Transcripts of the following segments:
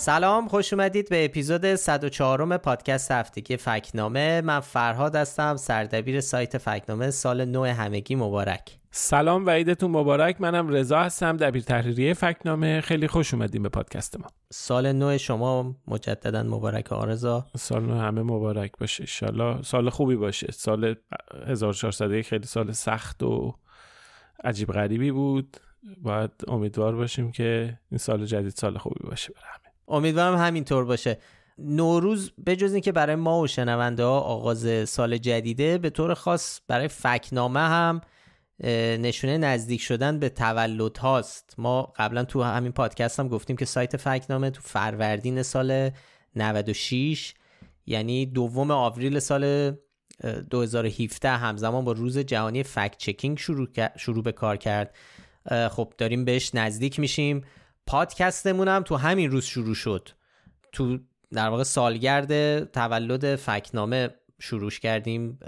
سلام خوش اومدید به اپیزود 104 پادکست هفتگی فکنامه. من فرهاد هستم سردبیر سایت فکنامه سال نو همگی مبارک. سلام و عیدتون مبارک. منم رضا هستم دبیر تحریریه فکنامه. خیلی خوش اومدیم به پادکست ما. سال نو شما مجددا مبارک آرزا. سال نو همه مبارک باشه انشالله سال خوبی باشه. سال 1400 خیلی سال سخت و عجیب غریبی بود. باید امیدوار باشیم که این سال جدید سال خوبی باشه همه امیدوارم همینطور باشه. نوروز بجز اینکه برای ما و شنونده ها آغاز سال جدیده به طور خاص برای فکنامه هم نشونه نزدیک شدن به تولد هاست. ما قبلا تو همین پادکست هم گفتیم که سایت فکنامه تو فروردین سال 96 یعنی دوم آوریل سال 2017 همزمان با روز جهانی فکت چکینگ شروع, شروع به کار کرد. خب داریم بهش نزدیک میشیم. پادکستمون هم تو همین روز شروع شد. تو در واقع سالگرد تولد فکنامه شروعش کردیم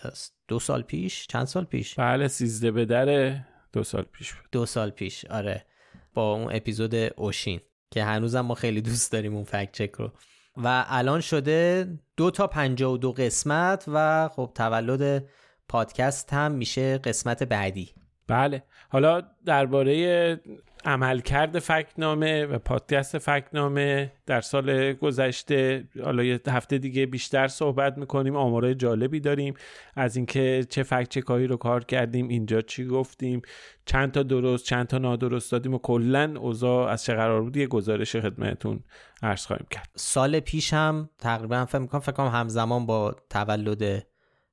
دو سال پیش چند سال پیش؟ بله سیزده به در دو سال پیش بود. دو سال پیش آره. با اون اپیزود اوشین که هنوزم ما خیلی دوست داریم اون فکت چک رو. و الان شده دو تا پنجا و دو قسمت و خب تولد پادکست هم میشه قسمت بعدی. بله. حالا درباره عملکرد فکنامه و پادکست فکنامه در سال گذشته حالا یه هفته دیگه بیشتر صحبت می‌کنیم آمارای جالبی داریم. از اینکه چه فکت چکایی رو کار کردیم اینجا چی گفتیم چند تا درست چند تا نادرست دادیم و کلا اوضاع از چه قرار بود یه گزارش خدمتتون عرض خواهیم کرد. سال پیش هم تقریبا فکر می‌کنم فکر کنم همزمان با تولد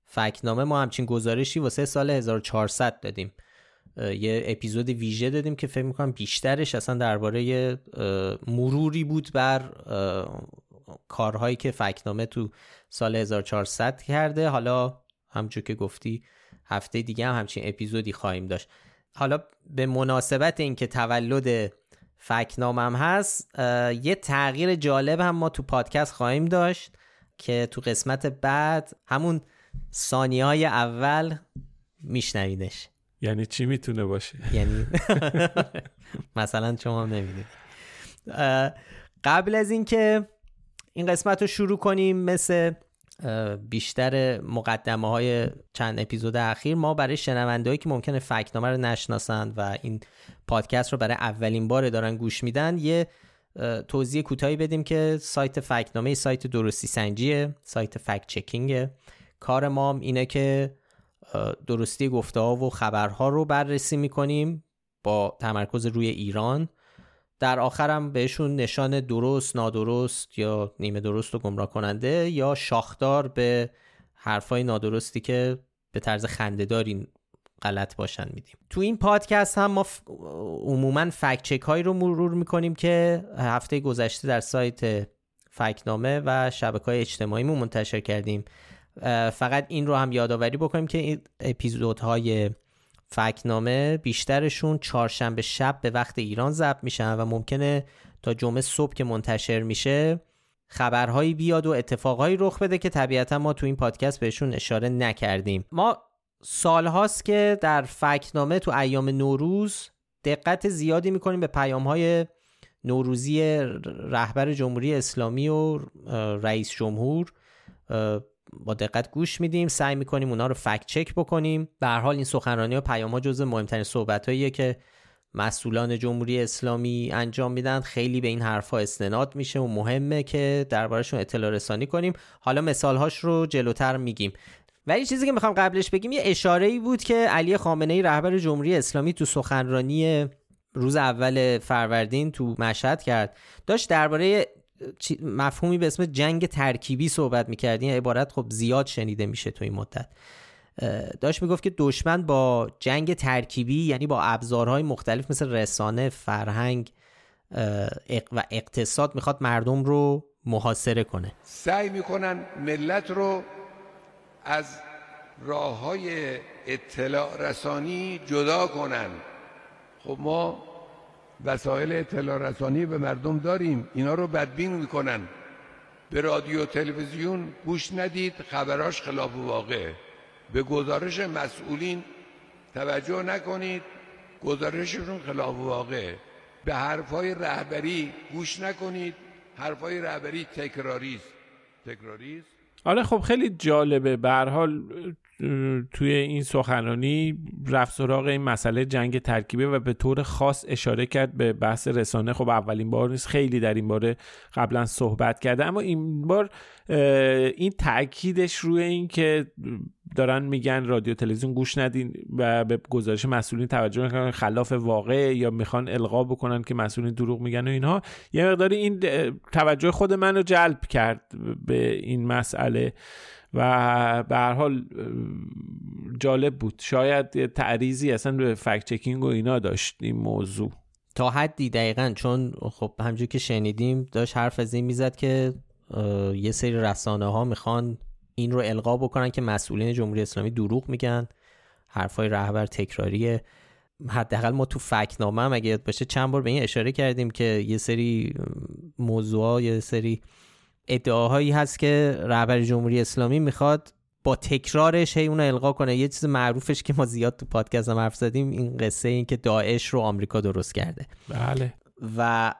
فکنامه ما همچین گزارشی واسه سال 1400 دادیم. یه اپیزود ویژه دادیم که فکر می‌کنم بیشترش اصلا درباره مروری بود بر کارهایی که فکنامه تو سال 1400 کرده. حالا همچون که گفتی هفته دیگه هم همچین اپیزودی خواهیم داشت. حالا به مناسبت اینکه تولد فکنامم هست یه تغییر جالب هم ما تو پادکست خواهیم داشت که تو قسمت بعد همون ثانیه های اول میشنویدش یعنی چی می‌تونه باشه؟ یعنی مثلا شما نمی‌دونید قبل از اینکه این قسمت رو شروع کنیم مثل بیشتر مقدمه های چند اپیزود اخیر ما برای شنونده که ممکنه فکنامه رو نشناسند و این پادکست رو برای اولین بار دارن گوش میدن یه توضیح کوتاهی بدیم که سایت فکنامه سایت درستی سنجیه سایت فکت چکینگه. کار ما اینه که درستی گفته ها و خبرها رو بررسی می‌کنیم با تمرکز روی ایران. در آخرم بهشون نشان درست نادرست یا نیمه درست و گمراه کننده یا شاخدار به حرفای نادرستی که به طرز خندهداری غلط باشن میدیم. تو این پادکست هم ما ف... عموما فکت چک هایی رو مرور می‌کنیم که هفته گذشته در سایت فکنامه و شبکه های اجتماعیمون منتشر کردیم. فقط این رو هم یادآوری بکنیم که این اپیزودهای فکنامه بیشترشون چهارشنبه شب به وقت ایران ضبط میشن و ممکنه تا جمعه صبح که منتشر میشه خبرهایی بیاد و اتفاقهایی رخ بده که طبیعتا ما تو این پادکست بهشون اشاره نکردیم. ما سالهاست که در فکنامه تو ایام نوروز دقت زیادی می‌کنیم به پیامهای نوروزی رهبر جمهوری اسلامی و رئیس جمهور. با دقت گوش میدیم سعی می‌کنیم اونا رو فکت چک بکنیم. به هر حال این سخنرانی و پیام ها جزو مهمترین صحبت که مسئولان جمهوری اسلامی انجام میدن. خیلی به این حرفها استناد میشه و مهمه که دربارشون اطلاع رسانی کنیم. حالا مثال هاش رو جلوتر میگیم. ولی چیزی که می‌خوام قبلش بگیم یه اشاره ای بود که علی خامنه ای رهبر جمهوری اسلامی تو سخنرانی روز اول فروردین تو مشهد کرد. داشت درباره مفهومی به اسم جنگ ترکیبی صحبت می‌کردیم عبارت خب زیاد شنیده میشه تو این مدت. داشت می‌گفت که دشمن با جنگ ترکیبی یعنی با ابزارهای مختلف مثل رسانه فرهنگ و اقتصاد می‌خواد مردم رو محاصره کنه. سعی می‌کنن ملت رو از راه های اطلاع رسانی جدا کنن. خب ما وسایل اطلاع رسانی به مردم داریم. اینا رو بدبین می‌کنن. به رادیو تلویزیون گوش ندید خبراش خلاف واقع به گزارش مسئولین توجه نکنید گزارششون خلاف واقع به حرفای رهبری گوش نکنید حرفای رهبری تکراریست. تکراریست؟ آره خب خیلی جالبه. به حال توی این سخنرانی رفت سراغ این مسئله جنگ ترکیبی و به طور خاص اشاره کرد به بحث رسانه. خب اولین بار نیست خیلی در این باره قبلا صحبت کرده. اما این بار این تاکیدش روی این که دارن میگن رادیو تلویزیون گوش ندین و به گزارش مسئولین توجه می‌کنن خلاف واقع یا می‌خوان القا بکنن که مسئولین دروغ میگن و اینها. یه مقداری این توجه خود من رو جلب کرد به این مسئله. و به هر حال جالب بود. شاید تعریزی اصلا به فکت چکینگ و اینا داشت این موضوع. تا حدی دقیقا چون خب همجور که شنیدیم داشت حرف از این می‌زد که یه سری رسانه ها می‌خوان این رو القا بکنن که مسئولین جمهوری اسلامی دروغ میگن. حرفای رهبر تکراریه. حداقل ما تو فکنامه هم اگه باشه چند بار به این اشاره کردیم که یه سری موضوع یه سری ادعاهایی هست که رهبر جمهوری اسلامی می‌خواد با تکرارش هی اون القا کنه. یه چیز معروفش که ما زیاد تو پادکست هم حرف زدیم این قصه این که داعش رو آمریکا درست کرده. بله. و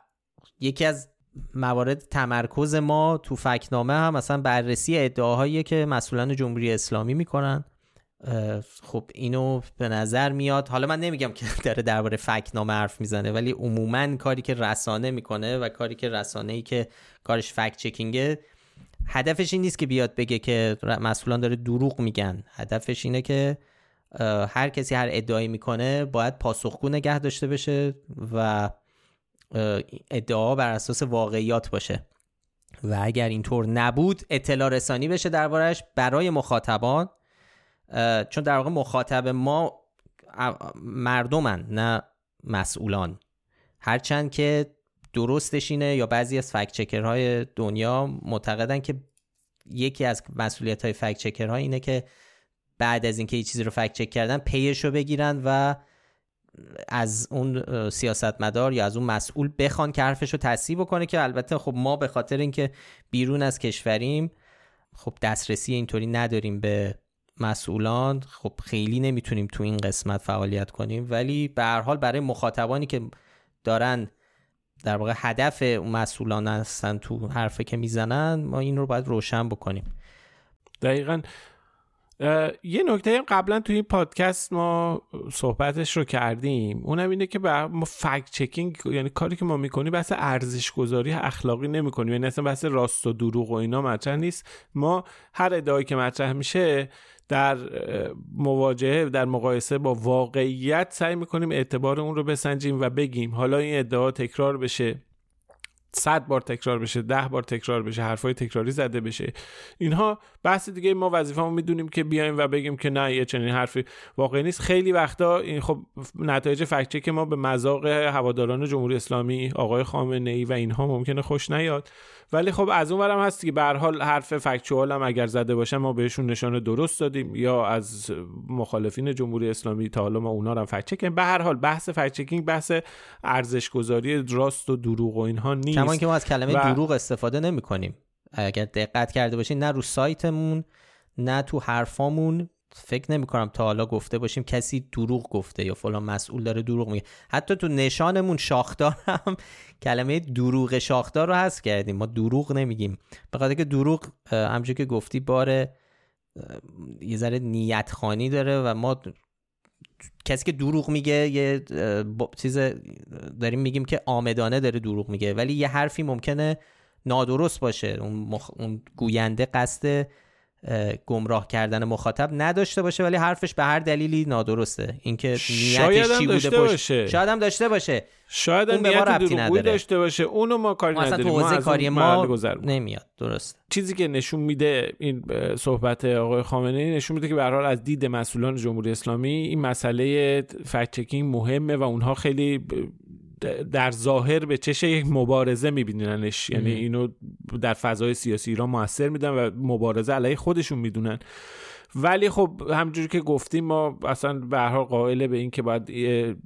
یکی از موارد تمرکز ما تو فکنامه هم مثلا بررسی ادعاهایی که مسئولان جمهوری اسلامی می‌کنن. خب اینو به نظر میاد حالا من نمیگم که داره درباره فکنامه حرف می‌زنه ولی عموما کاری که رسانه می‌کنه و کاری که رسانه ای که کارش فکت چکینگه هدفش این نیست که بیاد بگه که مسئولان داره دروغ میگن. هدفش اینه که هر کسی هر ادعایی می‌کنه باید پاسخگو نگه داشته بشه و ادعا بر اساس واقعیات باشه. و اگر اینطور نبود اطلاع رسانی بشه دربارش برای مخاطبان چون در واقع مخاطب ما مردمن نه مسئولان. هرچند که درستش اینه یا بعضی از فکت چکرهای دنیا معتقدن که یکی از مسئولیت های فکت چکرها اینه که بعد از اینکه یه چیزی رو فکت چک کردن پیش رو بگیرن و از اون سیاستمدار یا از اون مسئول بخوان که حرفش رو تصحیح بکنه که البته خب ما به خاطر اینکه بیرون از کشوریم خب دسترسی اینطوری نداریم به مسئولان خب خیلی نمی‌تونیم تو این قسمت فعالیت کنیم ولی به هر حال برای مخاطبانی که دارن در واقع هدف مسئولان هستن تو حرفه که می‌زنن ما این رو باید روشن بکنیم. دقیقا. یه نکته هم قبلا توی این پادکست ما صحبتش رو کردیم. اونم اینه که ما فکت چکینگ یعنی کاری که ما می‌کنیم بحث ارزش گذاری اخلاقی نمی‌کنیم. یعنی اصلا بحث راست و دروغ و اینا مطرح نیست. ما هر ادعایی که مطرح میشه در مواجهه در مقایسه با واقعیت سعی می‌کنیم اعتبار اون رو بسنجیم و بگیم. حالا این ادعا تکرار بشه. صد بار تکرار بشه ده بار تکرار بشه حرفای تکراری زده بشه. اینها بحث دیگه ما وظیفه‌مون می‌دونیم که بیایم و بگیم که نه یه چنین حرفی واقعی نیست. خیلی وقتا این خب نتایج فکت که ما به مذاق هواداران جمهوری اسلامی آقای خامنه ای و اینها ممکنه خوش نیاد. ولی خب از اون برم هست که به حال حرف فکچوال هم اگر زده باشه ما بهشون نشان درست دادیم. یا از مخالفین جمهوری اسلامی تا حالا ما اونا رو فکت چکیم به هر حال بحث فکت چکینگ بحث ارزش گذاری راست و دروغ و اینها نیست. کمان که ما از کلمه دروغ استفاده نمی کنیم اگر دقت کرده باشین نه رو سایتمون نه تو حرفامون. فکر نمی کنم تا حالا گفته باشیم کسی دروغ گفته یا فلان مسئول داره دروغ میگه. حتی تو نشانمون شاخدار هم کلمه دروغ شاخدار رو هست کردیم. ما دروغ نمیگیم. به خاطر که دروغ همچون که گفتی باره یه ذره نیت خانی داره و ما کسی که دروغ میگه یه چیز داریم میگیم که آمدانه داره دروغ میگه. ولی یه حرفی ممکنه نادرست باشه. اون, اون گوینده قصد گمراه کردن مخاطب نداشته باشه ولی حرفش به هر دلیلی نادرسته. اینکه نیتش چی بوده باشه. شاید هم داشته باشه. شاید هم نیت نداره. داشته باشه. اونو ما کاری ما نداریم. ما کاری ما نمیاد درست چیزی که نشون میده این صحبت آقای خامنه ای نشون میده که به از دید مسئولان جمهوری اسلامی این مسئله فکت چکینگ مهمه و اونها خیلی در ظاهر به چش یک مبارزه میبیننش. یعنی اینو در فضای سیاسی ایران موثر میدن و مبارزه علیه خودشون می‌دونن. ولی خب همجوری که گفتیم ما اصلا به هر قائل به این که باید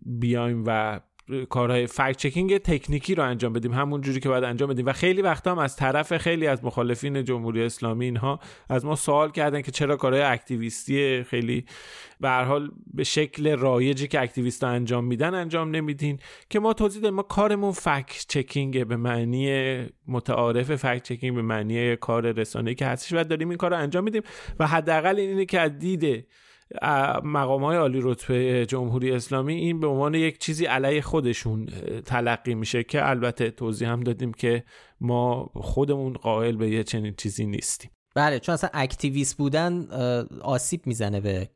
بیایم و کارهای فکت چکینگ تکنیکی رو انجام بدیم همون جوری که باید انجام بدیم. و خیلی وقتا هم از طرف خیلی از مخالفین جمهوری اسلامی اینها از ما سوال کردن که چرا کارهای اکتیویستی خیلی به هر حال به شکل رایجی که اکتیویست انجام میدن انجام نمیدین. که ما توضیح دادیم ما کارمون فکت چکینگ به معنی متعارف فکت چکینگ به معنی کار رسانه‌ای که هستش و داریم این کار رو انجام میدیم. و حداقل اینه که از دید مقام های عالی رتبه جمهوری اسلامی این به عنوان یک چیزی علیه خودشون تلقی میشه که البته توضیح هم دادیم که ما خودمون قائل به یه چنین چیزی نیستیم. بله چون اصلا اکتیویست بودن آسیب می‌زنه به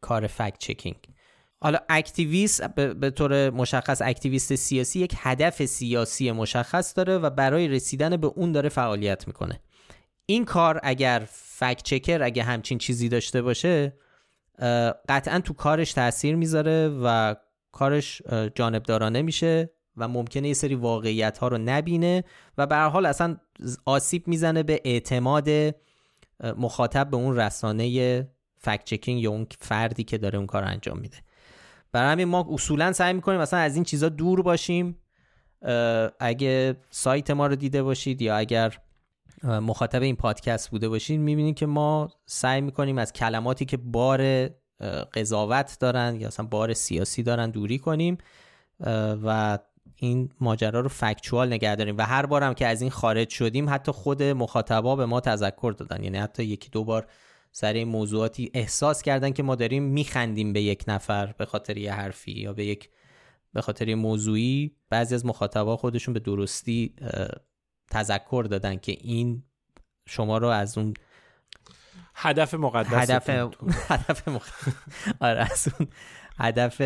کار fact checking. حالا activist به طور مشخص activist سیاسی یک هدف سیاسی مشخص داره و برای رسیدن به اون داره فعالیت می‌کنه. این کار اگر fact checker اگه همچین چیزی داشته باشه قطعا تو کارش تاثیر می‌ذاره و کارش جانبدارانه میشه و ممکنه یه سری واقعیت ها رو نبینه و به حال اصلا آسیب می‌زنه به اعتماد مخاطب به اون رسانه فکت چکینگ یا اون فردی که داره اون کار انجام میده. برای همین ما اصولا سعی می‌کنیم مثلا از این چیزا دور باشیم. اگه سایت ما رو دیده باشید یا اگر مخاطب این پادکست بوده باشین می‌بینید که ما سعی می‌کنیم از کلماتی که بار قضاوت دارن یا اصلا بار سیاسی دارن دوری کنیم و این ماجرا رو فکچوال نگه داریم. و هر بارم که از این خارج شدیم حتی خود مخاطبا به ما تذکر دادن. یعنی حتی یکی دو بار سر این موضوعاتی احساس کردن که ما داریم میخندیم به یک نفر به خاطر یه حرفی یا به یک به خاطر موضوعی. بعضی از مخاطبا خودشون به درستی تذکر دادن که این شما رو از اون هدف مقدس هدف هدف آره از اون هدف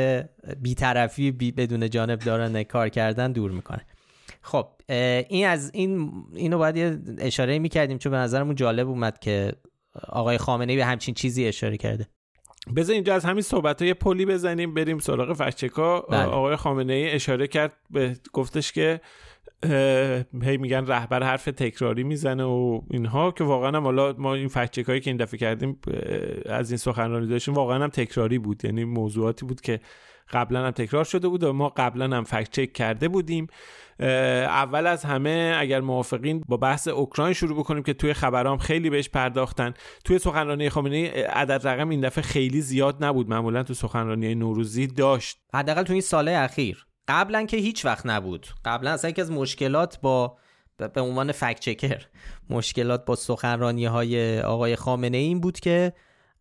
بیطرفی بی بدون جانب دارن کار کردن دور می‌کنه. خب این از این اینو باید یه اشاره می‌کردیم چون به نظرمون جالب اومد که آقای خامنه به همچین چیزی اشاره کرده. بذار اینجا از همین صحبت های پلی بزنیم بریم سراغ فشچکا بله. آقای خامنه ای اشاره کرد به گفتش که هی میگن رهبر حرف تکراری می‌زنه و اینها که واقعا هم حالا ما این فکت هایی که این دفعه کردیم از این سخنرانی داشتیم واقعا هم تکراری بود. یعنی موضوعاتی بود که قبلا هم تکرار شده بود و ما قبلا هم فکت چک کرده بودیم. اول از همه اگر موافقین با بحث اوکراین شروع بکنیم که توی خبرام خیلی بهش پرداختن. توی سخنرانی خامنه عدد رقم این دفعه خیلی زیاد نبود. معمولا تو سخنرانی نوروزی داشت. حداقل تو این ساله اخیر. قبلا که هیچ وقت نبود. قبلا اصلا یکی از مشکلات با به عنوان فکت چکر مشکلات با سخنرانی های آقای خامنه این بود که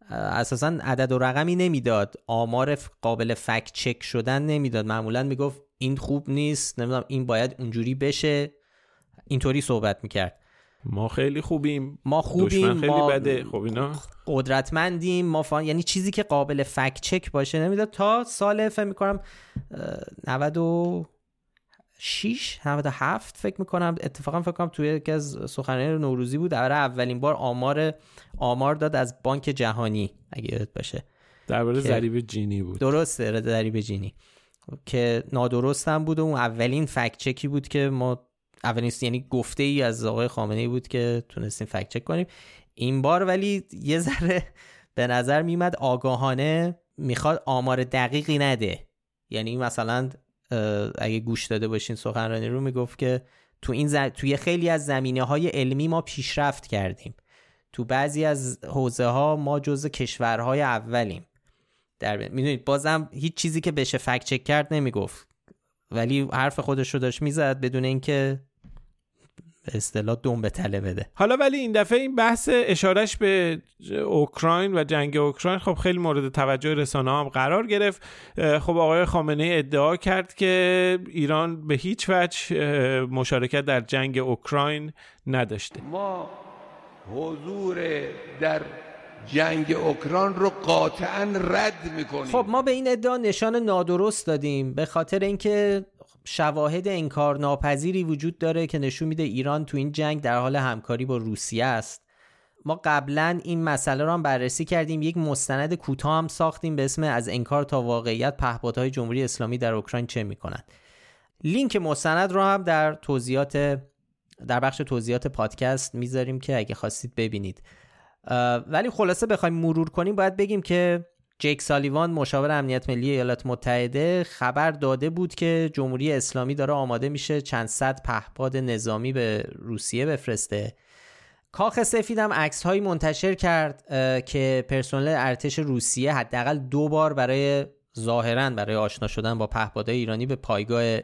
اساسا عدد و رقمی نمی‌داد. آمار قابل فکت چک شدن نمی‌داد. معمولا می‌گفت این خوب نیست نمی‌دونم این باید اونجوری بشه. اینطوری صحبت می‌کرد. ما خیلی خوبیم. ما خوبیم خیلی ما بده. خب اینا؟ قدرتمندیم. ما فان یعنی چیزی که قابل فکت چک باشه نمی‌داد. تا سال فکر می‌کنم 96 97 فکر می‌کنم. اتفاقا فکر کنم توی یکی از سخنرانی نوروزی بود. برای اولین بار آمار آمار داد از بانک جهانی اگه یادت باشه. درباره ضریب جینی بود. درسته ضریب جینی. که نادرست هم بود و اون اولین فکت چکی بود که ما اولین یعنی گفته ای از آقای خامنه ای بود که تونستیم فکت چک کنیم. این بار ولی یه ذره به نظر میمد آگاهانه می‌خواد آمار دقیقی نده. یعنی مثلا اگه گوش داده باشین سخنرانی رو می‌گفت که تو این توی خیلی از زمینه های علمی ما پیشرفت کردیم. تو بعضی از حوزه ها ما جز کشورهای اولیم. در می‌دونید بازم هیچ چیزی که بشه فکت چک کرد نمی‌گفت. ولی حرف خودش رو داشت می‌زد بدون اینکه اصطلاح دوم به تله بده. حالا ولی این دفعه این بحث اشارش به اوکراین و جنگ اوکراین خب خیلی مورد توجه رسانه هم قرار گرفت. خب آقای خامنه ادعا کرد که ایران به هیچ وجه مشارکت در جنگ اوکراین نداشته. ما حضور در جنگ اوکراین رو قاطعا رد می‌کنیم. خب ما به این ادعا نشان نادرست دادیم به خاطر اینکه شواهد انکار ناپذیری وجود داره که نشون میده ایران تو این جنگ در حال همکاری با روسیه است. ما قبلا این مسئله رو هم بررسی کردیم. یک مستند کوتاه هم ساختیم به اسم از انکار تا واقعیت پهپادهای جمهوری اسلامی در اوکراین چه می‌کنند لینک مستند رو هم در توضیحات در بخش توضیحات پادکست می‌ذاریم که اگه خواستید ببینید. ولی خلاصه بخوایم مرور کنیم باید بگیم که جیک سالیوان مشاور امنیت ملی ایالات متحده خبر داده بود که جمهوری اسلامی داره آماده میشه چند صد پهپاد نظامی به روسیه بفرسته. کاخ سفید هم عکس هایی منتشر کرد که پرسنل ارتش روسیه حداقل دو بار برای ظاهرا برای آشنا شدن با پهپادهای ایرانی به پایگاه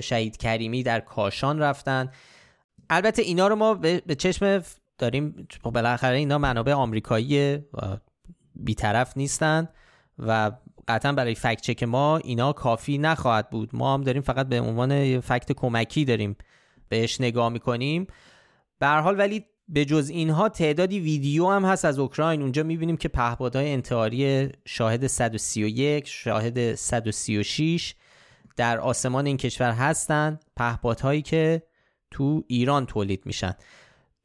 شهید کریمی در کاشان رفتن. البته اینا رو ما به چشم داریم بالاخره اینا منابع آمریکایی بیطرف نیستن و قطعا برای فکت چک ما اینا کافی نخواهد بود. ما هم داریم فقط به عنوان فکت کمکی داریم بهش نگاه می‌کنیم. به حال ولی به جز اینها تعدادی ویدیو هم هست از اوکراین. اونجا می‌بینیم که پهپادهای انتحاری شاهد 131 شاهد 136 در آسمان این کشور هستند پهپادهایی که تو ایران تولید میشن.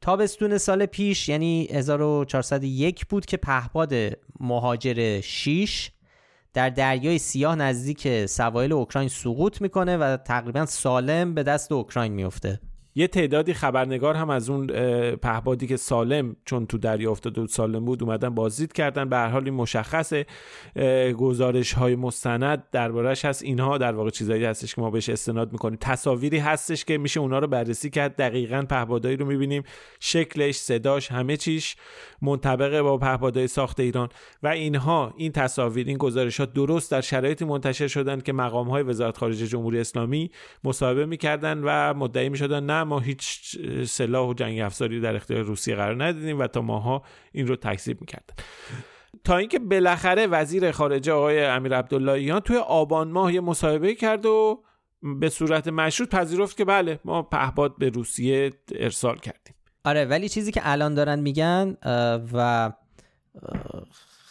تابستون سال پیش یعنی 1401 بود که پهپاد مهاجر 6 در دریای سیاه نزدیک سواحل اوکراین سقوط می‌کنه و تقریبا سالم به دست اوکراین میفته یه تعدادی خبرنگار هم از اون پهبادی که سالم چون تو دریا افتاده بود سالم بود اومدن بازدید کردن. به هر حال این مشخصه. گزارش های مستند دربارش هست. اینها در واقع چیزایی هستش که ما بهش استناد می‌کنیم. تصاویری هستش که میشه اونا رو بررسی کرد. دقیقا پهبادایی رو می‌بینیم. شکلش صداش همه چیش منطبقه با پهپادهای ساخت ایران. و اینها این تصاویر این گزارش ها درست در شرایطی منتشر شدن که مقام های وزارت خارجه جمهوری اسلامی مصاحبه می‌کردن و مدعی می‌شدن نه ما هیچ سلاح و جنگ افزاری در اختیار روسیه قرار ندیدیم و تا ماها این رو تکذیب می‌کردن. تا اینکه بالاخره وزیر خارجه آقای امیر عبداللهیان توی آبان ماه یه مصاحبه کرد و به صورت مشروط پذیرفت که بله ما پهباد به روسیه ارسال کردیم. آره ولی چیزی که الان دارن میگن و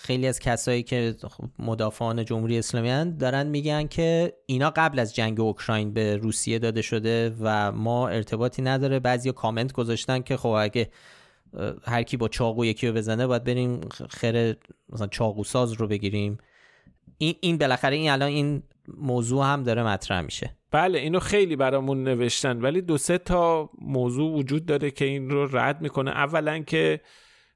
خیلی از کسایی که خب مدافعان جمهوری اسلامی دارن میگن که اینا قبل از جنگ اوکراین به روسیه داده شده و ما ارتباطی نداره. بعضی کامنت گذاشتن که خب اگه هر کی با چاقو یکی رو بزنه باید بریم خیر مثلا چاقو ساز رو بگیریم. این این بالاخره این الان این موضوع هم داره مطرح میشه. بله اینو خیلی برامون نوشتن ولی دو سه تا موضوع وجود داره که این رو رد می‌کنه. اولا که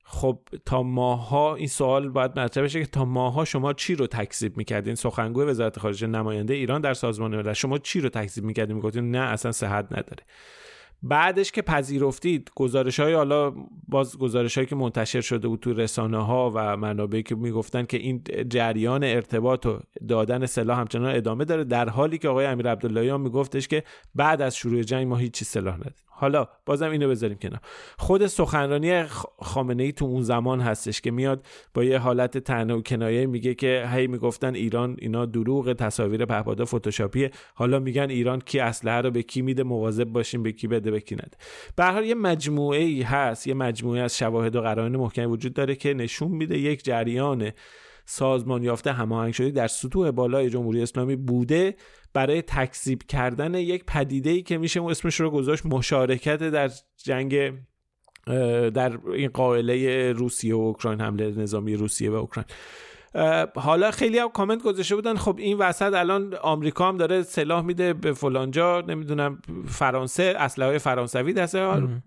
خب تا ماها این سوال باید مطرح بشه که تا ماها شما چی رو تکذیب می‌کردین؟ سخنگوی وزارت خارجه نماینده ایران در سازمان ملل. شما چی رو تکذیب می‌کردین؟ می‌گفتین نه اصلا صحت نداره. بعدش که پذیرفتید گزارش های حالا باز گزارش هایی که منتشر شده بود تو رسانه ها و منابعی که می‌گفتن که این جریان ارتباط و دادن سلاح همچنان ادامه داره در حالی که آقای امیر عبداللهیان میگفتش که بعد از شروع جنگ ما هیچی سلاح نداریم. حالا بازم اینو بذاریم کنار. خود سخنرانی خامنه ای تو اون زمان هستش که میاد با یه حالت تنه و کنایه میگه که هی می‌گفتن ایران اینا دروغ تصاویر پهپادا فتوشاپیه. حالا میگن ایران کی اسلحه رو به کی میده مواظب باشیم به کی بده به کی نده. به هر یه مجموعه ای هست یه مجموعه از شواهد و قرائن محکمی وجود داره که نشون میده یک جریان سازمان یافته هماهنگ شده در سطوح بالای جمهوری اسلامی بوده برای تکذیب کردن یک پدیده ای که میشه اسمش رو گذاشت مشارکت در جنگ در این قائله روسیه و اوکراین حمله نظامی روسیه و اوکراین. حالا خیلی هم کامنت گذاشته بودن. خب این وسط الان آمریکا هم داره سلاح میده به فلانجا نمی‌دونم فرانسه اسلحه فرانسوی دست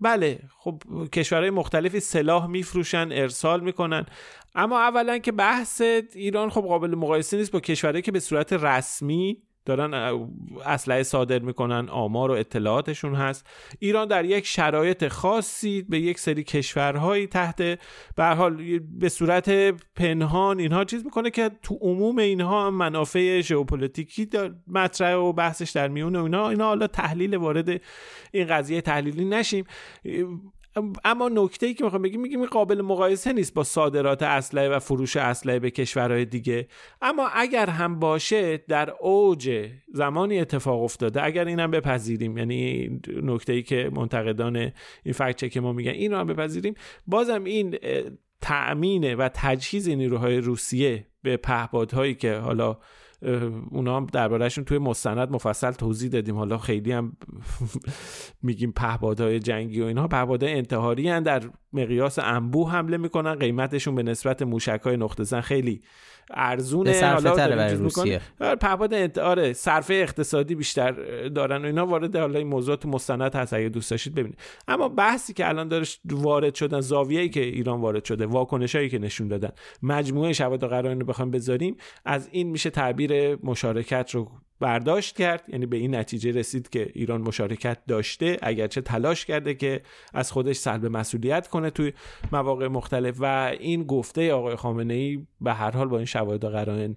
بله خب کشورهای مختلفی سلاح میفروشن ارسال می‌کنن. اما اولا که بحث ایران خب قابل مقایسه نیست با کشورهایی که به صورت رسمی دارن اسلحه صادر می‌کنن آمار و اطلاعاتشون هست. ایران در یک شرایط خاصی به یک سری کشورهایی تحت به حال به صورت پنهان اینها چیز می‌کنه که تو عموم اینها منافع ژئوپلیتیکی مطرح و بحثش در میون و اینا. اینا حالا تحلیل وارد این قضیه تحلیلی نشیم. اما نکته ای که می‌خوام بگیم میگیم قابل مقایسه نیست با صادرات اسلحه و فروش اسلحه به کشورهای دیگه. اما اگر هم باشه در اوج زمانی اتفاق افتاده اگر اینم بپذیریم یعنی نکته ای که منتقدان این فکت که ما میگن این هم بپذیریم. بازم این تأمین و تجهیز نیروهای روسیه به پهپادهایی که حالا اونا دربارهشون توی مستند مفصل توضیح دادیم. حالا خیلی هم میگیم پهبادهای جنگی و اینها. پهبادهای انتحاری در مقیاس انبوه حمله می‌کنن. قیمتشون به نسبت موشک های نقطه خیلی ارزونه حالا برای روسیه. آره، پهپاد آره صرفه اقتصادی بیشتر دارن و اینا وارد حالا این موضوعات مستند هست اگه دوست داشتید ببینید. اما بحثی که الان داره وارد شدن زاویه‌ای که ایران وارد شده واکنشایی که نشون دادن مجموعه شواهد قرائن رو بخوام بذاریم از این میشه تعبیر مشارکت رو برداشت کرد یعنی به این نتیجه رسید که ایران مشارکت داشته اگرچه تلاش کرده که از خودش سلب مسئولیت کنه توی مواقع مختلف. و این گفته آقای خامنه ای به هر حال با این شواهد قرائن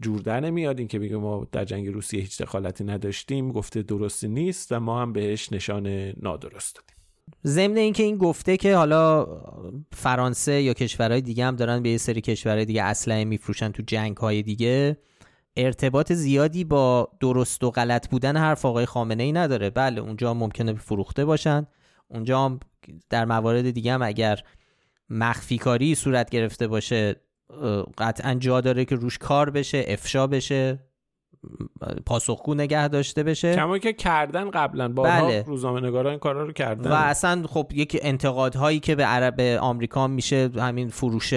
جور در نمیاد. این که بگه ما در جنگ روسیه هیچ دخالتی نداشتیم گفته درستی نیست و ما هم بهش نشان نادرست دادیم. ضمن اینکه این گفته که حالا فرانسه یا کشورهای دیگه هم دارن به یه سری کشورهای دیگه اسلحه میفروشن تو جنگ های دیگه ارتباط زیادی با درست و غلط بودن حرف آقای خامنه ای نداره. بله اونجا ممکنه فروخته باشن. اونجا در موارد دیگه هم اگر مخفی کاری صورت گرفته باشه قطعا جا داره که روش کار بشه افشا بشه. پاسخگو نگه داشته بشه. کما که کردن قبلا با بله. روزنامه نگارا این کارا رو کردن. و اصلا خب یک انتقادهایی که به عرب آمریکا میشه همین فروش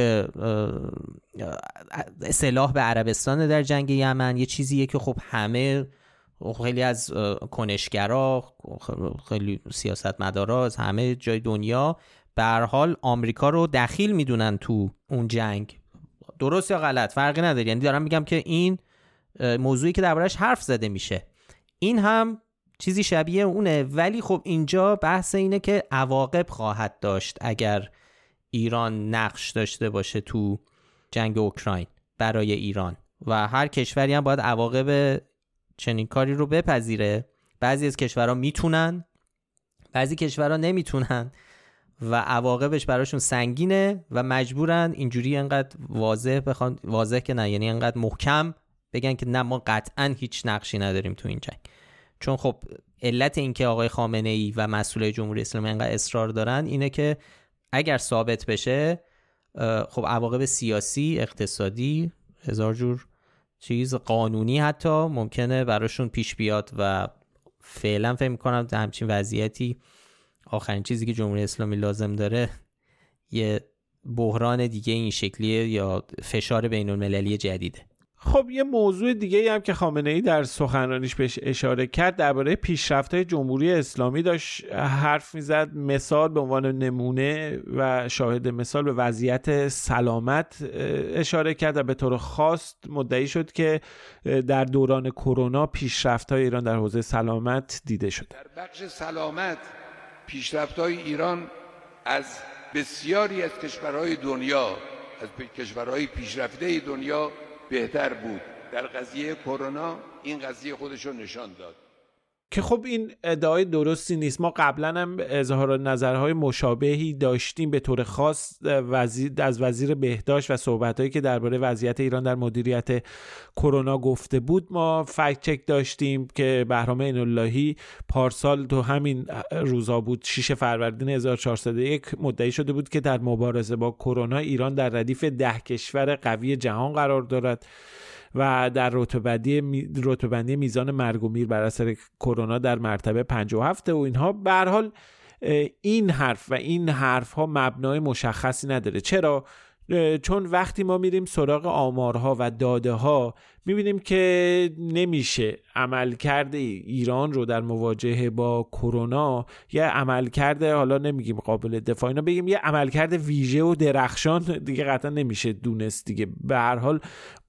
سلاح به عربستان در جنگ یمن یه چیزیه که خب همه خیلی از کنشگرا خیلی سیاستمدارا از همه جای دنیا به حال آمریکا رو دخیل می‌دونن تو اون جنگ. درست یا غلط؟ فرقی نداره. یعنی دارم میگم که این موضوعی که دربارش حرف زده میشه. این هم چیزی شبیه اونه. ولی خب اینجا بحث اینه که عواقب خواهد داشت اگر ایران نقش داشته باشه تو جنگ اوکراین برای ایران. و هر کشوری هم باید عواقب چنین کاری رو بپذیره. بعضی از کشورها می‌تونن بعضی کشورها نمی‌تونن و عواقبش براشون سنگینه و مجبورن اینجوری انقدر واضح بخوان واضح که نه یعنی انقدر محکم بگن که نه ما قطعا هیچ نقشی نداریم تو این جنگ. چون خب علت اینکه آقای خامنه ای و مسئول جمهوری اسلامی انقدر اصرار دارن اینه که اگر ثابت بشه خب عواقب سیاسی اقتصادی هزار جور چیز قانونی حتی ممکنه براشون پیش بیاد و فعلا فکر می‌کنم همچین وضعیتی آخرین چیزی که جمهوری اسلامی لازم داره یه بحران دیگه این شکلیه یا فشار بین المللی جدیده. خب یه موضوع دیگه هم که خامنه ای در سخنرانیش بهش اشاره کرد درباره پیشرفت های جمهوری اسلامی داشت حرف می‌زد. مثال به عنوان نمونه و شاهد مثال به وضعیت سلامت اشاره کرد و به طور خاص مدعی شد که در دوران کرونا پیشرفت های ایران در حوزه سلامت دیده شد در بخش سلامت پیشرفت های ایران از بسیاری از کشورهای دنیا از کشورهای پیشرفته دنیا بهتر بود. در قضیه کرونا این قضیه خودش رو نشان داد. که خب این ادعای درستی نیست. ما قبلا هم اظهار نظرهای مشابهی داشتیم به طور خاص وزیر از وزیر بهداشت و صحبتهایی که درباره وضعیت ایران در مدیریت کرونا گفته بود ما فکت چک داشتیم که بهرام اللهی پارسال تو همین روزا بود 6 فروردین 1401 مدعی شده بود که در مبارزه با کرونا ایران در ردیف ده کشور قوی جهان قرار دارد. و در رتبه میزان مرگ و میر بر اثر کرونا در مرتبه 57 و اینها. به حال این حرف و این حرف ها مبنای مشخصی نداره. چرا؟ چون وقتی ما میریم سراغ آمارها و داده ها می‌بینیم که نمیشه عملکرد ایران رو در مواجهه با کرونا یه عملکرد حالا نمیگیم قابل دفاع اینا بگیم یه عملکرد ویژه و درخشان. دیگه قطعا نمیشه دونست دیگه. به هر حال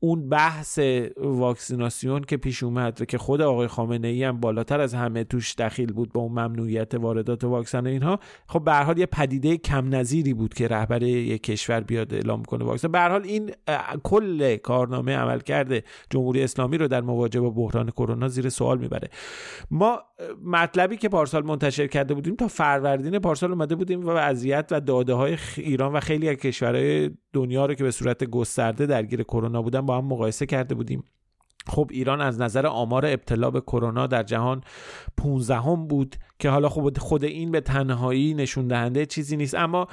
اون بحث واکسیناسیون که پیش اومد و که خود آقای خامنه ای هم بالاتر از همه توش دخیل بود با اون ممنوعیت واردات واکسن و اینها خب به هر حال یه پدیده کم نظیری بود که رهبر یک کشور بیاد اعلام کنه واکسن. به هر حال این کل کارنامه عملکرد جمهوری اسلامی رو در مواجهه با بحران کرونا زیر سوال می‌بره. ما مطلبی که پارسال منتشر کرده بودیم تا فروردین پارسال اومده بودیم و وضعیت و داده های ایران و خیلی از کشورهای دنیا رو که به صورت گسترده درگیر کرونا بودن با هم مقایسه کرده بودیم. خب ایران از نظر آمار ابتلا به کرونا در جهان 15 هم بود که حالا خب خود این به تنهایی نشون دهنده چیزی نیست. اما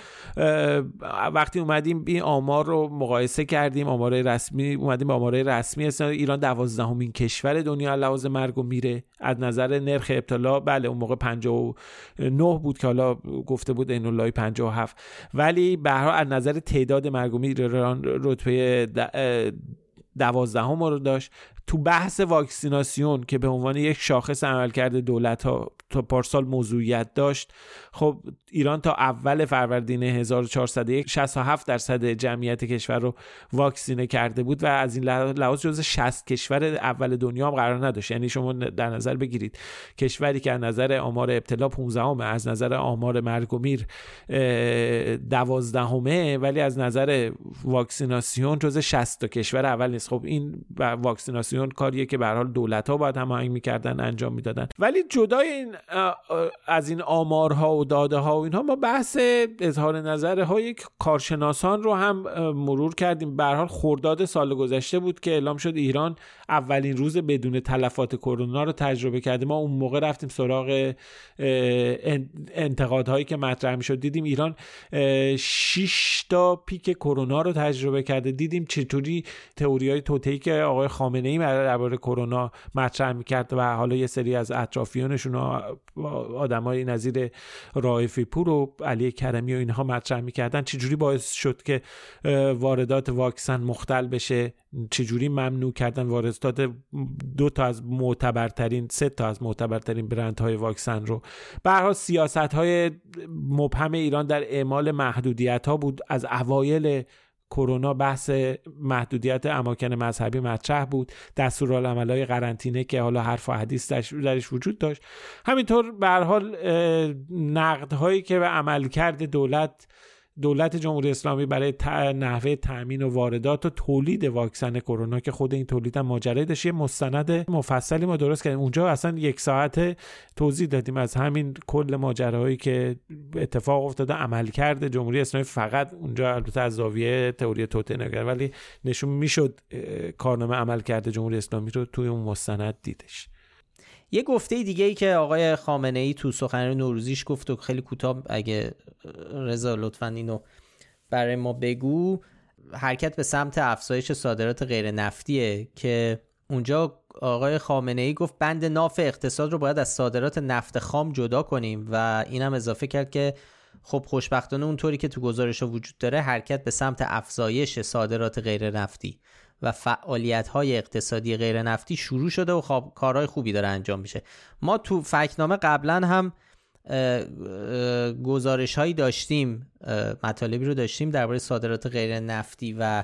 وقتی اومدیم این آمار رو مقایسه کردیم آمار رسمی اومدیم به آمار رسمی ایران دوازدهمین کشور دنیا لحاظ مرگ و میره. از نظر نرخ ابتلا بله اون موقع 59 بود که حالا گفته بود این الله 57 ولی به از نظر تعداد مرگ و میر ایران رتبه دوازدهم رو داشت. تو بحث واکسیناسیون که به عنوان یک شاخص عملکرد دولت ها تا پارسال موضوعیت داشت. خب ایران تا اول فروردین 1401 67 درصد جمعیت کشور رو واکسینه کرده بود و از این لحاظ جز 60 کشور اول دنیا هم قرار نداشت. یعنی شما در نظر بگیرید کشوری که از نظر آمار ابتلا 15 از نظر آمار مرگ و میر 12 ولی از نظر واکسیناسیون جز 60 تا کشور اول نیست. خب این واکسیناسیون کاریه که به حال دولت ها باید هماهنگ می‌کردن انجام می‌دادن. ولی جدای این از این آمارها و داده ها و اینها ما بحث اظهار نظر های کارشناسان رو هم مرور کردیم. به حال خرداد سال گذشته بود که اعلام شد ایران اولین روز بدون تلفات کرونا رو تجربه کرده ما اون موقع رفتیم سراغ انتقادهایی که مطرح شد دیدیم ایران 6 تا پیک کرونا رو تجربه کرده. دیدیم چطوری تئوری های توتهی که آقای خامنه ای درباره کرونا مطرح می‌کرد و حالا یه سری از اطرافیانشون آدمای نظیر رائفی پور و علی کرمی و اینها مطرح می‌کردن. چجوری باعث شد که واردات واکسن مختل بشه؟ چجوری ممنوع کردن واردات دو تا از معتبرترین سه تا از معتبرترین برندهای واکسن رو. به سیاست های مبهم ایران در اعمال محدودیت ها بود. از اوایل کرونا بحث محدودیت اماکن مذهبی مطرح بود. دستورالعملهای قرنطینه که حالا حرف و حدیث درش وجود داشت. همینطور به هر حال نقدهایی که به عملکرد دولت دولت جمهوری اسلامی برای نحوه تامین و واردات و تولید واکسن کرونا که خود این تولید هم ماجرا داشت یه مستند مفصلی ما درست کردیم. اونجا اصلا یک ساعت توضیح دادیم از همین کل ماجراهایی که اتفاق افتاده. عمل کرده جمهوری اسلامی فقط اونجا البته از زاویه تئوری توته ولی نشون می‌شد کارنامه عمل کرده جمهوری اسلامی رو توی اون مستند دیدش. یه گفته دیگه ای که آقای خامنه ای تو سخنرانی نوروزیش گفت و خیلی کوتاه اگه رضا لطفا اینو برای ما بگو حرکت به سمت افزایش صادرات غیر نفتیه که اونجا آقای خامنه ای گفت بند ناف اقتصاد رو باید از صادرات نفت خام جدا کنیم و اینم اضافه کرد که خب خوشبختانه اونطوری که تو گزارش وجود داره حرکت به سمت افزایش صادرات غیر نفتی و فعالیت های اقتصادی غیر نفتی شروع شده و خواب کارهای خوبی داره انجام میشه. ما تو فکنامه قبلا هم گزارش هایی داشتیم مطالبی رو داشتیم درباره صادرات غیر نفتی و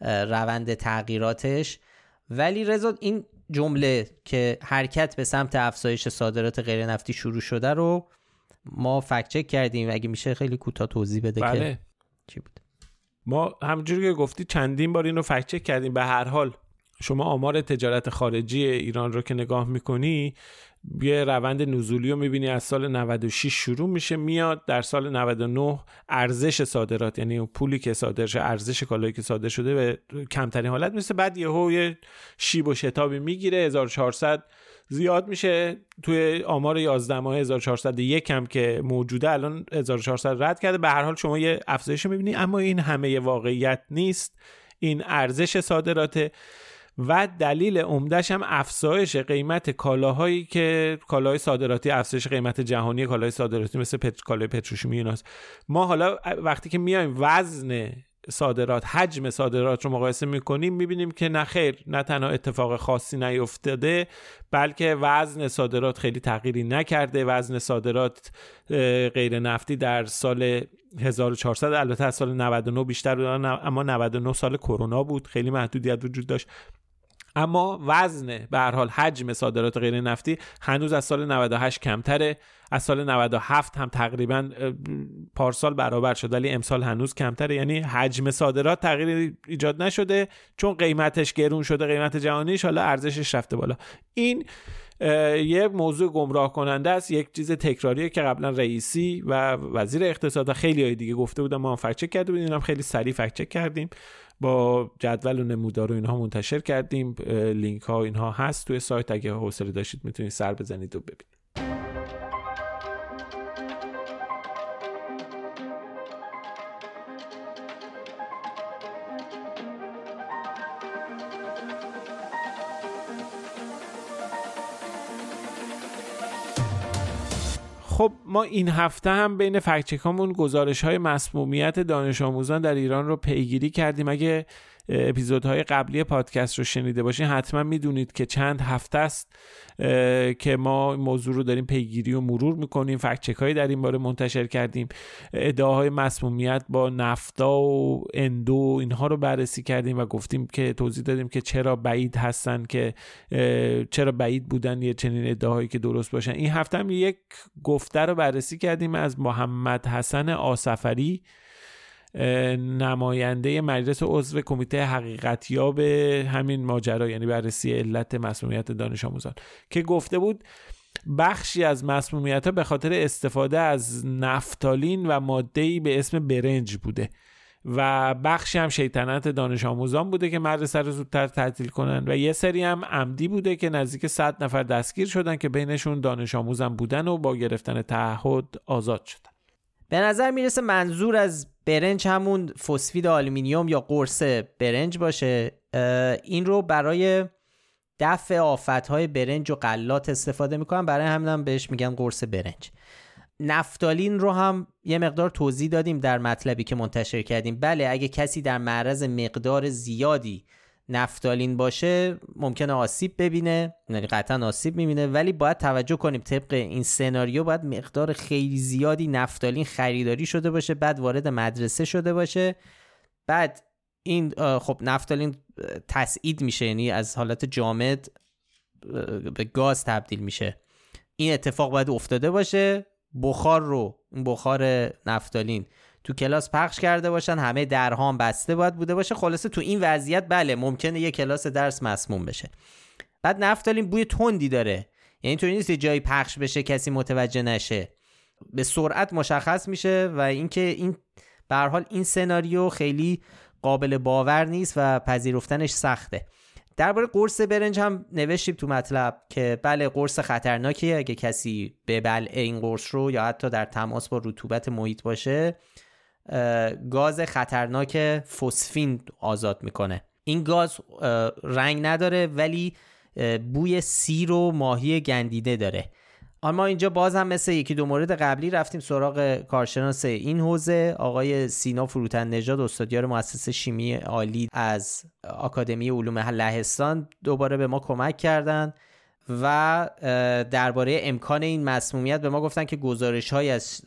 روند تغییراتش. ولی رضا این جمله که حرکت به سمت افزایش صادرات غیر نفتی شروع شده رو ما فکت چک کردیم. اگه میشه خیلی کوتاه توضیح بده بله. که چی بود. ما همونجوری که گفتی چندین بار اینو فکت چک کردیم. به هر حال شما آمار تجارت خارجی ایران رو که نگاه می‌کنی یه روند نزولی رو می‌بینی از سال 96 شروع میشه میاد در سال 99 ارزش صادرات یعنی پولی که صادر شده ارزش کالایی که صادر شده به کمترین حالت میشه بعد یهو یه شیب و شتابی می‌گیره 1400 زیاد میشه. توی آمار 11 ماه 1401 هم که موجوده الان 1400 رد کرده. به هر حال شما یه افزایش می‌بینی اما این همه واقعیت نیست. این ارزش صادرات و دلیل عمدهش هم افزایش قیمت کالاهایی که کالاهای صادراتی افزایش قیمت جهانی کالاهای صادراتی مثل پت... کالای پتروشیمی ما حالا وقتی که میایم وزن صادرات حجم صادرات رو مقایسه می‌کنیم می‌بینیم که نه خیر نه تنها اتفاق خاصی نیفتاده بلکه وزن صادرات خیلی تغییری نکرده. وزن صادرات غیر نفتی در سال 1400 البته از سال 99 بیشتر بود اما 99 سال کرونا بود. خیلی محدودیت وجود داشت. اما وزن به هر حال حجم صادرات غیر نفتی هنوز از سال 98 کمتره از سال 97 هم تقریبا پارسال برابر شد ولی امسال هنوز کمتره. یعنی حجم صادرات تغییر ایجاد نشده چون قیمتش گرون شده قیمت جهانیش حالا ارزشش رفته بالا. این یه موضوع گمراه کننده است یک چیز تکراریه که قبلا رئیسی و وزیر اقتصاد و خیلی های دیگه گفته بودن ما فکچک کرده بودیم خیلی سریع فکچک کردیم. با جدول و نمودار و اینها منتشر کردیم. لینک ها اینها هست توی سایت. اگه حوصله داشتید می‌تونید سر بزنید و ببینید. خب ما این هفته هم بین فکچکامون گزارش های مسمومیت دانش آموزان در ایران رو پیگیری کردیم. اگه اپیزودهای قبلی پادکست رو شنیده باشین حتما می‌دونید که چند هفته است که ما موضوع رو داریم پیگیری و مرور می‌کنیم فکچک در این باره منتشر کردیم ادعاهای مسمومیت با نفتا و اندو اینها رو بررسی کردیم و گفتیم که توضیح دادیم که چرا بعید هستن که چرا بعید بودن یه چنین ادعاهایی که درست باشن. این هفته هم یک گفته رو بررسی کردیم از محمد حسن آسفری نماینده مجلس عضو کمیته حقیقتیاب همین ماجرا یعنی بررسی علت مسمومیت دانش آموزان که گفته بود بخشی از مسمومیت ها به خاطر استفاده از نفتالین و ماده‌ای به اسم برنج بوده و بخشی هم شیطنت دانش آموزان بوده که مدرسه رو زودتر تعطیل کنن و یه سری هم عمدی بوده که نزدیک 100 نفر دستگیر شدن که بینشون دانش آموزان بودن و با گرفتن تعهد آزاد شدن. به نظر می‌رسه منظور از برنج همون فسفید آلومینیوم یا قرص برنج باشه این رو برای دفع آفتهای برنج و غلات استفاده می‌کنن برای همینم بهش میگن قرص برنج. نفتالین رو هم یه مقدار توضیح دادیم در مطلبی که منتشر کردیم. بله اگه کسی در معرض مقدار زیادی نفتالین باشه ممکنه آسیب ببینه یعنی قطعا آسیب می‌بینه ولی باید توجه کنیم طبق این سناریو باید مقدار خیلی زیادی نفتالین خریداری شده باشه بعد وارد مدرسه شده باشه. بعد این خب نفتالین تسعید میشه یعنی از حالت جامد به گاز تبدیل میشه. این اتفاق باید افتاده باشه. بخار رو این بخار نفتالین. تو کلاس پخش کرده باشن همه درها بسته باید بوده باشه. خلاصه تو این وضعیت بله ممکنه یه کلاس درس مسموم بشه. بعد نفتالین بوی تندی داره. یعنی تو نیست جایی پخش بشه کسی متوجه نشه. به سرعت مشخص میشه و اینکه این به حال این سناریو خیلی قابل باور نیست و پذیرفتنش سخته. درباره قرص برنج هم نوشتیم تو مطلب که بله قرص خطرناکیه. اگه کسی ببلعه این قرص رو یا حتی در تماس با رطوبت محیط باشه گاز خطرناک فسفین آزاد می‌کنه. این گاز رنگ نداره ولی بوی سیر و ماهی گندیده داره. اما اینجا باز هم مثل یکی دو مورد قبلی رفتیم سراغ کارشناس این حوزه آقای سینا فروتن نژاد استادیار مؤسسه شیمی عالی از آکادمی علوم لهستان. دوباره به ما کمک کردند و درباره امکان این مسمومیت به ما گفتن که گزارش های از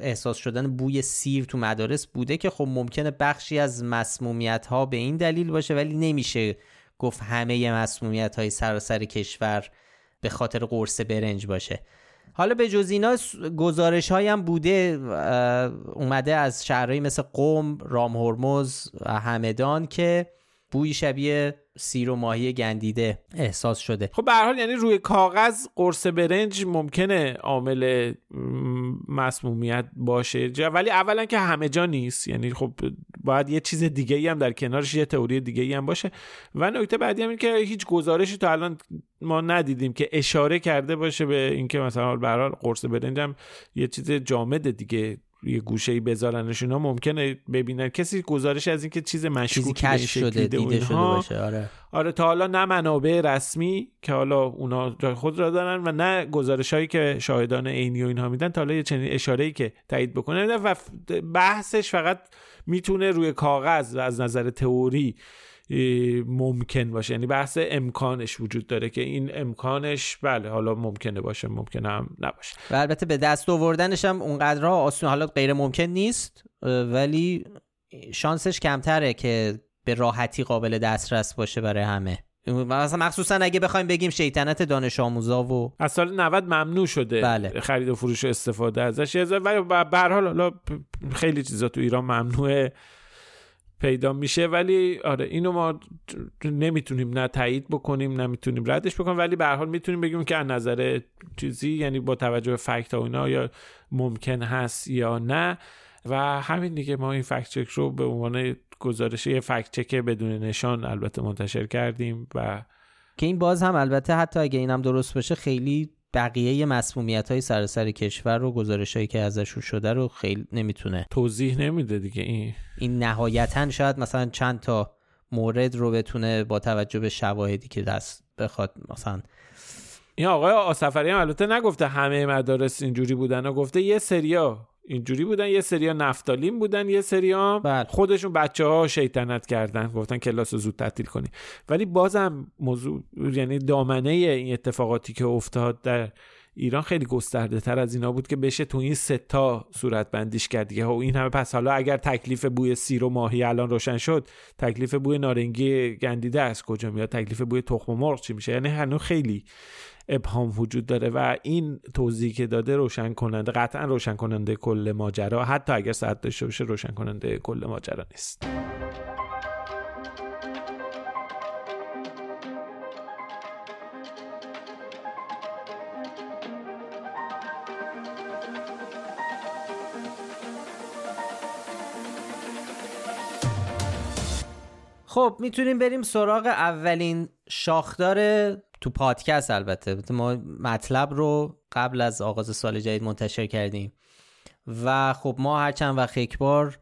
احساس شدن بوی سیر تو مدارس بوده که خب ممکنه بخشی از مسمومیت ها به این دلیل باشه ولی نمیشه گفت همه مسمومیت های سراسر کشور به خاطر قرص برنج باشه. حالا به جز اینا گزارش هم بوده اومده از شهرهایی مثل قوم، رام هرمز همدان که بوی شبیه سیر و ماهی گندیده احساس شده. خب به حال یعنی روی کاغذ قرص برنج ممکنه عامل مسمومیت باشه. ولی اولا که همه جا نیست. یعنی خب باید یه چیز دیگه ای هم در کنارش یه تئوری دیگه ای هم باشه. و نکته بعدی هم این که هیچ گزارشی تا الان ما ندیدیم که اشاره کرده باشه به اینکه مثلا به قرص برنج هم یه چیز جامد دیگه یه گوشه ای بذارنش اینا ممکنه ببینن. کسی گزارش از اینکه چیز مشکوکی کشف شده دیده شده باشه آره. آره تا حالا نه منابع رسمی که حالا اونا خود را دارن و نه گزارش هایی که شاهدان عینی و اینها میدن. تا حالا یه چنین اشاره ای که تایید بکنه. و بحثش فقط می‌تونه روی کاغذ و از نظر تئوری ممکن باشه. یعنی بحث امکانش وجود داره که این امکانش بله حالا ممکنه باشه ممکنه هم نباشه. و البته به دست آوردنش هم اونقدر آسون حالا غیر ممکن نیست ولی شانسش کمتره که به راحتی قابل دسترس باشه برای همه. مثلا مخصوصا اگه بخوایم بگیم شیطنت دانش آموزا و از سال 90 ممنوع شده بله. خرید و فروش و استفاده ازش. ولی به هر حال حالا خیلی چیزا تو ایران ممنوعه. پیدا میشه ولی آره اینو ما نمی‌تونیم نه تایید بکنیم نمی‌تونیم ردش بکنیم ولی به حال می‌تونیم بگیم که از نظر چیزی یعنی با توجه به فکت و اینا یا ممکن هست یا نه. و همین دیگه ما این فکت چک رو به عنوان گزارش یه فکت چک بدون نشان البته منتشر کردیم و که این باز هم البته حتی اگه اینم درست باشه خیلی بقیه مسمومیت های سراسر کشور رو گزارش هایی که ازشون شده رو خیلی نمی‌تونه. توضیح نمیده دیگه این. این نهایتا شاید مثلا چند تا مورد رو بتونه با توجه به شواهدی که دست بخواد مثلا. این آقای آسفری هم البته نگفته همه مدارس اینجوری بودن و گفته یه سریا اینجوری بودن یه سریا نفتالین بودن یه سریا بله. خودشون بچه ها شیطنت کردن گفتن کلاس رو زود تعطیل کنی. ولی بازم موضوع یعنی دامنه این اتفاقاتی که افتاد در ایران خیلی گسترده تر از اینا بود که بشه تو این ستا صورت بندیش کرد دیگه. این همه پس حالا اگر تکلیف بوی سیر و ماهی الان روشن شد تکلیف بوی نارنگی گندیده از کجا میاد؟ تکلیف بوی تخم مرغ چی میشه؟ یعنی هنوز خیلی ابهام وجود داره و این توضیحی که داده روشن کننده قطعا روشن کننده کل ماجرا حتی اگر ساعت داشته باشه روشن کننده کل ماجرا نیست. خب می‌تونیم بریم سراغ اولین شاخدار تو پادکست البته. ما مطلب رو قبل از آغاز سال جدید منتشر کردیم. و خب ما هر چند وقت یک بار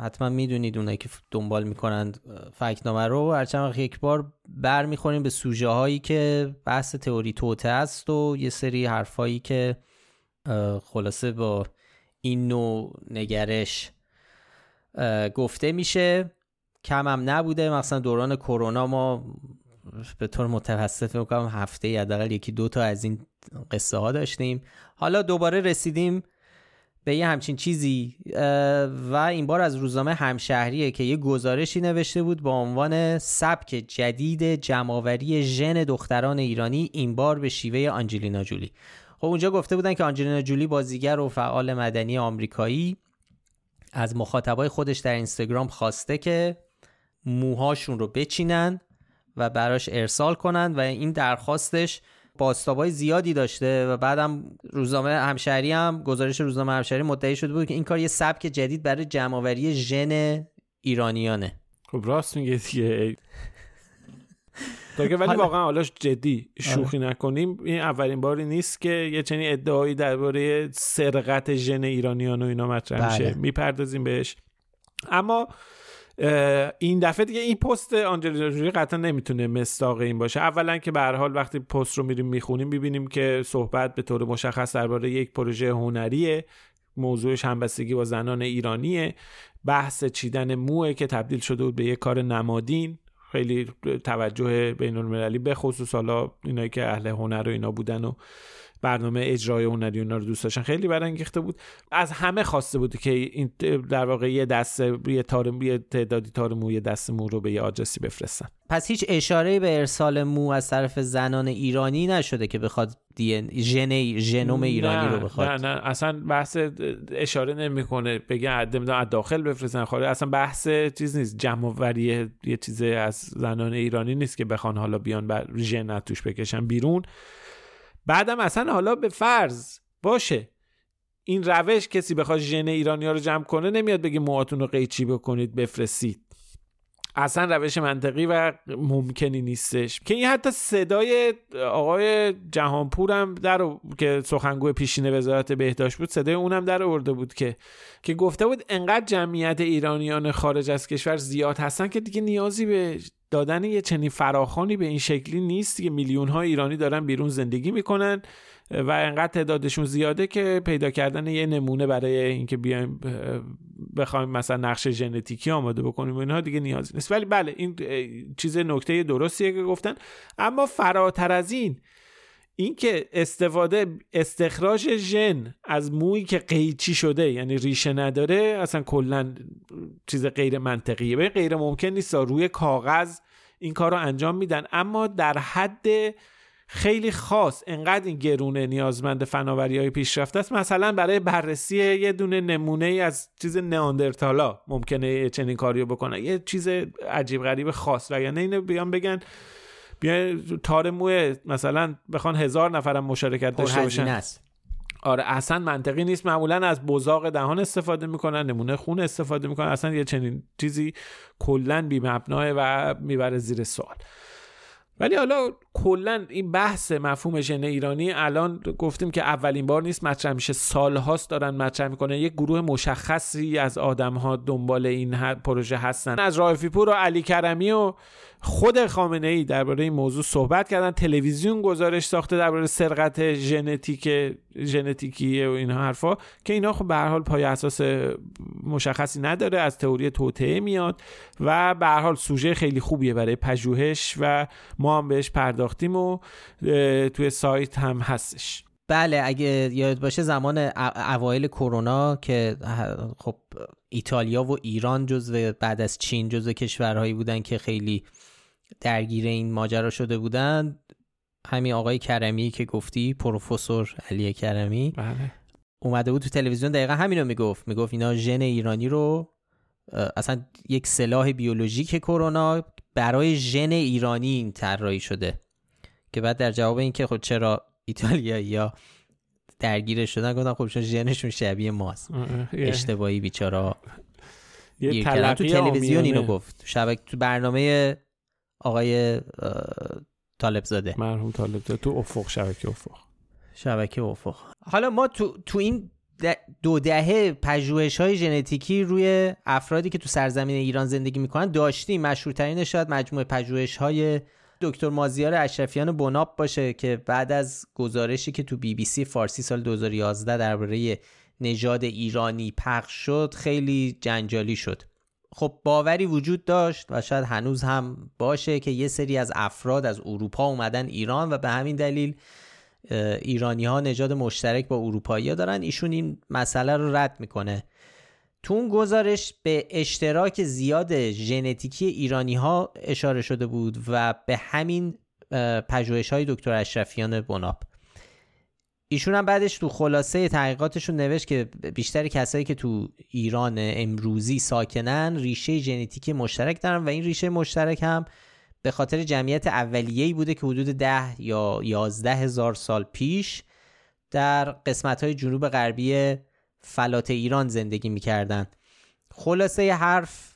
حتما می‌دونید اونایی که دنبال می‌کنند فکنامه رو هر چند وقت یک بار بر می‌خوریم به سوژه هایی که بحث تئوری توته است و یه سری حرفایی که خلاصه با این نوع نگرش گفته میشه. کم هم نبوده. مثلا دوران کرونا ما به طور متوسط می‌کنم هفته حداقل یکی دو تا از این قصه ها داشتیم. حالا دوباره رسیدیم به یه همچین چیزی و این بار از روزنامه همشهریه که یه گزارشی نوشته بود با عنوان سبک جدید جمعآوری ژن دختران ایرانی این بار به شیوه آنجلینا جولی. خب اونجا گفته بودن که آنجلینا جولی بازیگر و فعال مدنی آمریکایی از مخاطبای خودش در اینستاگرام خواسته که موهاشون رو بچینن. و براش ارسال کنند و این درخواستش باستابای زیادی داشته و بعدم روزنامه همشهری هم گزارش روزنامه همشهری مدعی شده بود که این کار یه سبک جدید برای جمعآوری ژن ایرانیانه. خب راست میگه دیگه. تا که ولی واقعا حالا جدی شوخی نکنیم. این اولین باری نیست که یه چنین ادعایی درباره سرقت ژن ایرانیان و اینا مطرح میشه. بله. می‌پردازیم بهش. اما این دفعه دیگه این پست آنجلینا جولی قطعا نمی‌تونه مستاق این باشه. اولا که به حال وقتی پست رو میریم می‌خونیم می‌بینیم که صحبت به طور مشخص درباره یک پروژه هنریه. موضوعش همبستگی با زنان ایرانیه. بحث چیدن موه که تبدیل شده بود به یک کار نمادین. خیلی توجه بین المللی به خصوص حالا اینایی که اهل هنر و اینا بودن و برنامه اجرای هنری اونا رو دوست داشتن. خیلی برانگیخته بود. از همه خواسته بود که این در واقع یه دست یه تار یه تعدادی تار مو یه دست مو رو به یه آدرسی بفرستن. پس هیچ اشاره به ارسال مو از طرف زنان ایرانی نشده که بخواد ژن ژنوم ایرانی رو بخواد؟ نه نه. اصلا بحث اشاره نمی‌کنه. بگه از داخل بفرستن. خارج اصلا بحث چیز نیست. جمع وری یه چیز از زنان ایرانی نیست که بخوان حالا بیان بر ژن توش بکشن بیرون. بعدم اصلا حالا به فرض باشه. این روش کسی بخواد ژن ایرانی ها رو جمع کنه نمیاد بگه موهاتون رو قیچی بکنید بفرستید. اصلا روش منطقی و ممکنی نیستش. که این حتی صدای آقای جهانپور هم در که سخنگوی پیشین وزارت بهداشت بود صدای اونم در آورده بود که که گفته بود انقدر جمعیت ایرانیان خارج از کشور زیاد هستن که دیگه نیازی به دادن یه چنین فراخانی به این شکلی نیست که میلیون ها ایرانی دارن بیرون زندگی می‌کنن و انقدر تعدادشون زیاده که پیدا کردن یه نمونه برای اینکه بیایم بخوایم مثلا نقش ژنتیکی آماده بکنیم و اینها دیگه نیازی نیست. ولی بله این چیز نکته درستیه که گفتن. اما فراتر از این اینکه استفاده استخراج ژن از مویی که قیچی شده یعنی ریشه نداره اصلا کلا چیز غیر منطقیه. به غیر ممکن نیست روی کاغذ این کار رو انجام میدن. اما در حد خیلی خاص انقدر این گرونه نیازمند فناوری های پیشرفته است. مثلا برای بررسی یه دونه نمونه ای از چیز نئاندرتالا ممکنه چنین کاریو بکنن یه چیز عجیب غریب خاص و یعنی اینو بیان بگن بیا تار موه مثلا بخوان هزار نفرم مشارکت داشته باشن. آره اصلا منطقی نیست. معمولا از بزاق دهان استفاده می‌کنن نمونه خون استفاده می‌کنن. اصلا یه چنین چیزی کلا بی مبناه و می‌بره زیر سوال. ولی حالا کلا این بحث مفهوم ژن ایرانی الان گفتیم که اولین بار نیست مطرح میشه. سالهاست دارن مطرح می‌کنن. یک گروه مشخصی از آدم ها دنبال این پروژه هستن. از رایفی پور و علی کرمی و خود خامنه ای درباره این موضوع صحبت کردن. تلویزیون گزارش ساخته درباره سرقت ژنتیک ژنتیکی و این حرفا که اینا خب به حال پای اساس مشخصی نداره از تئوری توطئه میاد و به حال سوژه خیلی خوبیه برای پژوهش و ما هم بهش پرداختیم و توی سایت هم هستش. بله اگه یاد باشه زمان اوایل کرونا که خب ایتالیا و ایران جزو بعد از چین جزو کشورهایی بودن که خیلی درگیر این ماجرا شده بودن همین آقای کرمی که گفتی پروفسور علی کرمی بله. اومده بود تو تلویزیون دقیقا همینو می‌گفت می‌گفت اینا ژن ایرانی رو اصلا یک سلاح بیولوژیک کرونا برای ژن ایرانی این طراحی شده که بعد در جواب اینکه خب چرا ایتالیا یا درگیر شدن گفتن خب چون ژنشون شبیه ماست. اشتباهی بیچارا. یه تو تلویزیون اینو گفت. شبکه تو برنامه آقای طالب زاده مرحوم طالب زاده تو افق شبکه افق. شبکه افق. حالا ما تو, تو این دو دهه پژوهش های ژنتیکی روی افرادی که تو سرزمین ایران زندگی می‌کنن داشتیم. مشهورترین شاید مجموعه پژوهش های دکتر مازیار اشرفیان بناب باشه که بعد از گزارشی که تو بی بی سی فارسی سال 2011 درباره نژاد ایرانی پخش شد خیلی جنجالی شد. خب باوری وجود داشت و شاید هنوز هم باشه که یه سری از افراد از اروپا اومدن ایران و به همین دلیل ایرانی ها نژاد مشترک با اروپایی ها دارن. ایشون این مسئله رو رد می‌کنه. تو اون گزارش به اشتراک زیاد ژنتیکی ایرانی ها اشاره شده بود و به همین پژوهش های دکتر اشرفیان بناب ایشون هم بعدش تو خلاصه تحقیقاتشون نوشت که بیشتر کسایی که تو ایران امروزی ساکنن ریشه ژنتیکی مشترک دارن و این ریشه مشترک هم به خاطر جمعیت اولیه‌ای بوده که حدود ده یا یازده هزار سال پیش در قسمت های جنوب غربی فلات ایران زندگی می‌کردن. خلاصه حرف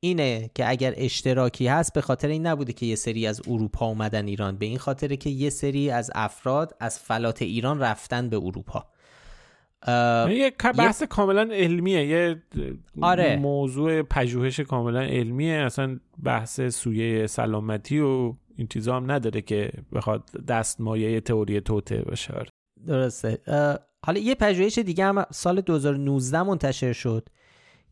اینه که اگر اشتراکی هست به خاطر این نبوده که یه سری از اروپا اومدن ایران. به این خاطره که یه سری از افراد از فلات ایران رفتن به اروپا. یه بحث کاملا علمیه. یه آره. موضوع پژوهش کاملا علمیه. اصلا بحث سویه سلامتی و این چیزا هم نداره که بخواد دستمایه تئوری توته باشه. آره. درسته. حالا یه پژوهش دیگه هم سال 2019 منتشر شد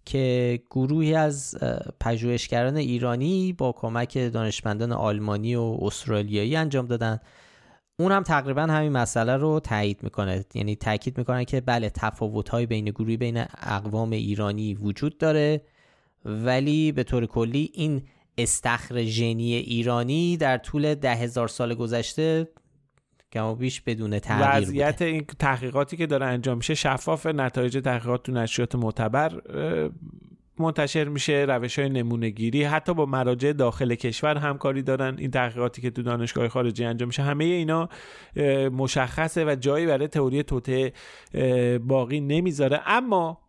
که گروهی از پژوهشگران ایرانی با کمک دانشمندان آلمانی و استرالیایی انجام دادن. اون هم تقریبا همین مسئله رو تایید می‌کنه. یعنی تاکید می‌کنه که بله تفاوت‌های بین گروهی بین اقوام ایرانی وجود داره ولی به طور کلی این استخر ژنی ایرانی در طول ده هزار سال گذشته کم بیش بدون تغییر وضعیت این تحقیقاتی که داره انجام میشه شفاف نتایج تحقیقات تو نشریات معتبر منتشر میشه روش های نمونه گیری حتی با مراجع داخل کشور همکاری دارن. این تحقیقاتی که تو دانشگاه خارجی انجام میشه همه اینا مشخصه و جایی برای تئوری توته باقی نمی‌ذاره. اما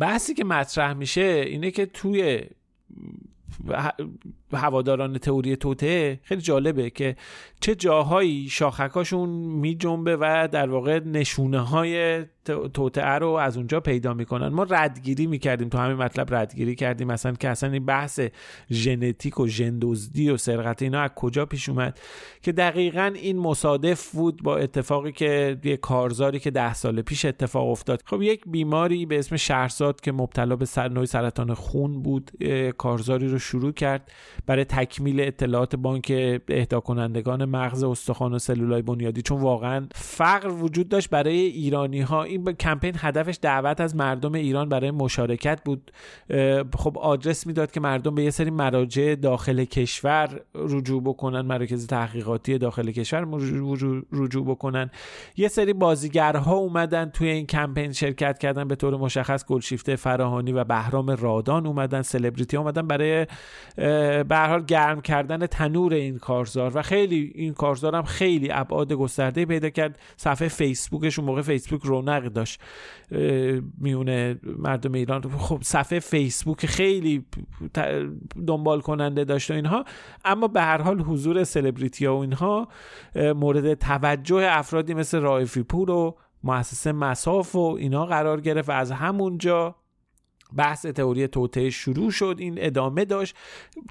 بحثی که مطرح میشه اینه که توی هواداران تئوری توته خیلی جالبه که چه جاهایی شاخکاشون می جنبه و در واقع نشونه های توته رو از اونجا پیدا می‌کنن. ما ردگیری می‌کردیم تو همین مطلب ردگیری کردیم. مثلا که اصلا این بحث ژنتیک و ژندزدی و سرقت اینا از کجا پیش اومد؟ که دقیقا این مصادف بود با اتفاقی که یه کارزاری که ده سال پیش اتفاق افتاد. خب یک بیماری به اسم شهرزاد که مبتلا به سر نوع سرطان خون بود کارزاری رو شروع کرد برای تکمیل اطلاعات بانک اهدا کنندگان مغز استخوان و سلولای بنیادی. چون واقعا فقر وجود داشت برای ایرانی ها این کمپین هدفش دعوت از مردم ایران برای مشارکت بود. خب آدرس می‌داد که مردم به یه سری مراجع داخل کشور رجوع بکنن مراکز تحقیقاتی داخل کشور رجوع بکنن. یه سری بازیگرها اومدن توی این کمپین شرکت کردن. به طور مشخص گلشیفته فراهانی و بهرام رادان اومدن. سلبریتی اومدن برای به حال گرم کردن تنور این کارزار و خیلی این کارزار هم خیلی ابعاد گسترده پیدا کرد. صفحه فیسبوکش اون موقع فیسبوک رونق داشت. میونه مردم ایران. خب صفحه فیسبوک خیلی دنبال کننده داشت و اینها. اما به هر حال حضور سلبریتی ها و اینها مورد توجه افرادی مثل رائفی پور و مؤسسه مساف و اینا قرار گرفت و از همونجا بحث تئوری توته شروع شد این ادامه داشت.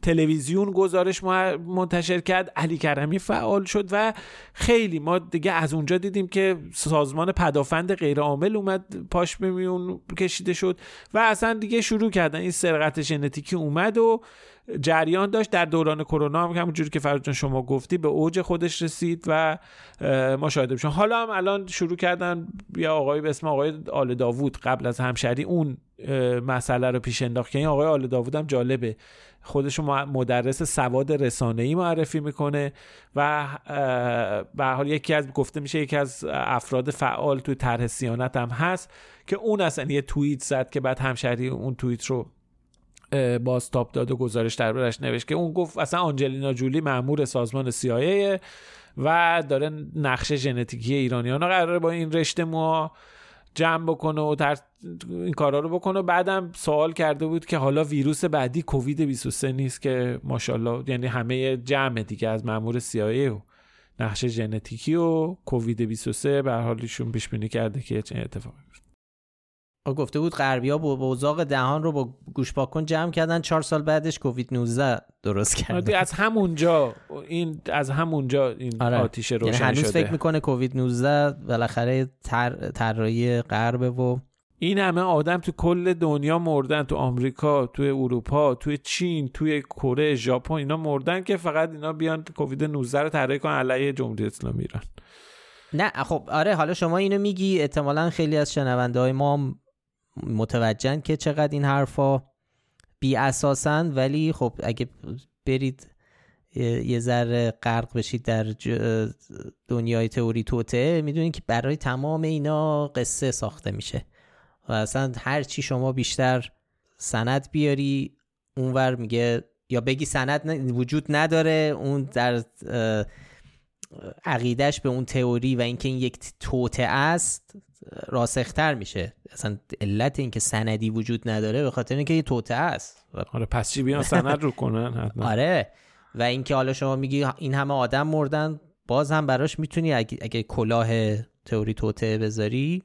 تلویزیون گزارش منتشر کرد علی کرمی فعال شد و خیلی ما دیگه از اونجا دیدیم که سازمان پدافند غیرعامل اومد پاش میون کشیده شد و اصلا دیگه شروع کردن این سرقت ژنتیکی اومد و جریان داشت در دوران کرونا هم همونجوری که فرجان شما گفتی به اوج خودش رسید و ما شاهد بشیم. حالا هم الان شروع کردن یا آقای به اسم آقای آل داوود قبل از همشری اون مسئله رو پیش انداخت. که این آقای آل داوود هم جالبه. خودش مدرس سواد رسانه ای معرفی می‌کنه و به حال یکی از گفته میشه یکی از افراد فعال توی طرح سیانت هم هست که اون اصلا یه توییت زد که بعد همشری اون توییت رو تاپ داد و گزارش دربارش نوشت که اون گفت اصلا آنجلینا جولی مأمور سازمان CIA و داره نقشه ژنتیکی ایرانیان قراره با این رشته موها جمع بکنه و تر... این کارا رو بکنه. بعدم سوال کرده بود که حالا ویروس بعدی کووید 23 نیست که ماشاءالله یعنی همه جمع دیگه از مامور CIA و نقشه ژنتیکی و کووید 23 به حال ایشون پیش بینی کرده که چه اتفاقی گفته بود غربیا با بوزاق دهان رو با گوش پاکن جمع کردن. چهار سال بعدش کووید 19 درست کردن از همونجا این از همونجا این آره. آتیش روشن یعنی هنوز فکر می‌کنه کووید 19 بالاخره طراحی غرب و این همه آدم تو کل دنیا مردن تو آمریکا تو اروپا تو چین توی کره ژاپن اینا مردن که فقط اینا بیان کووید 19 رو طراحی کنن علیه جمهوری اسلامی ایران. نه خب آره حالا شما اینو میگی احتمالا خیلی از شنونده های ما متوجهن که چقدر این حرفا بی اساسن ولی خب اگه برید یه ذره غرق بشید در دنیای تئوری توته می‌دونید که برای تمام اینا قصه ساخته میشه. و اصلا هر چی شما بیشتر سند بیاری اونور میگه یا بگی سند وجود نداره اون در عقیدش به اون تئوری و اینکه این یک توته است راسختر میشه. اصلا علت اینکه سندی وجود نداره به خاطر اینکه یه توته است. آره پس چی بیان سند رو کنن؟ آره. و اینکه حالا شما میگی این همه آدم مردن باز هم براش می‌تونی اگه, اگه کلاه تئوری توته بذاری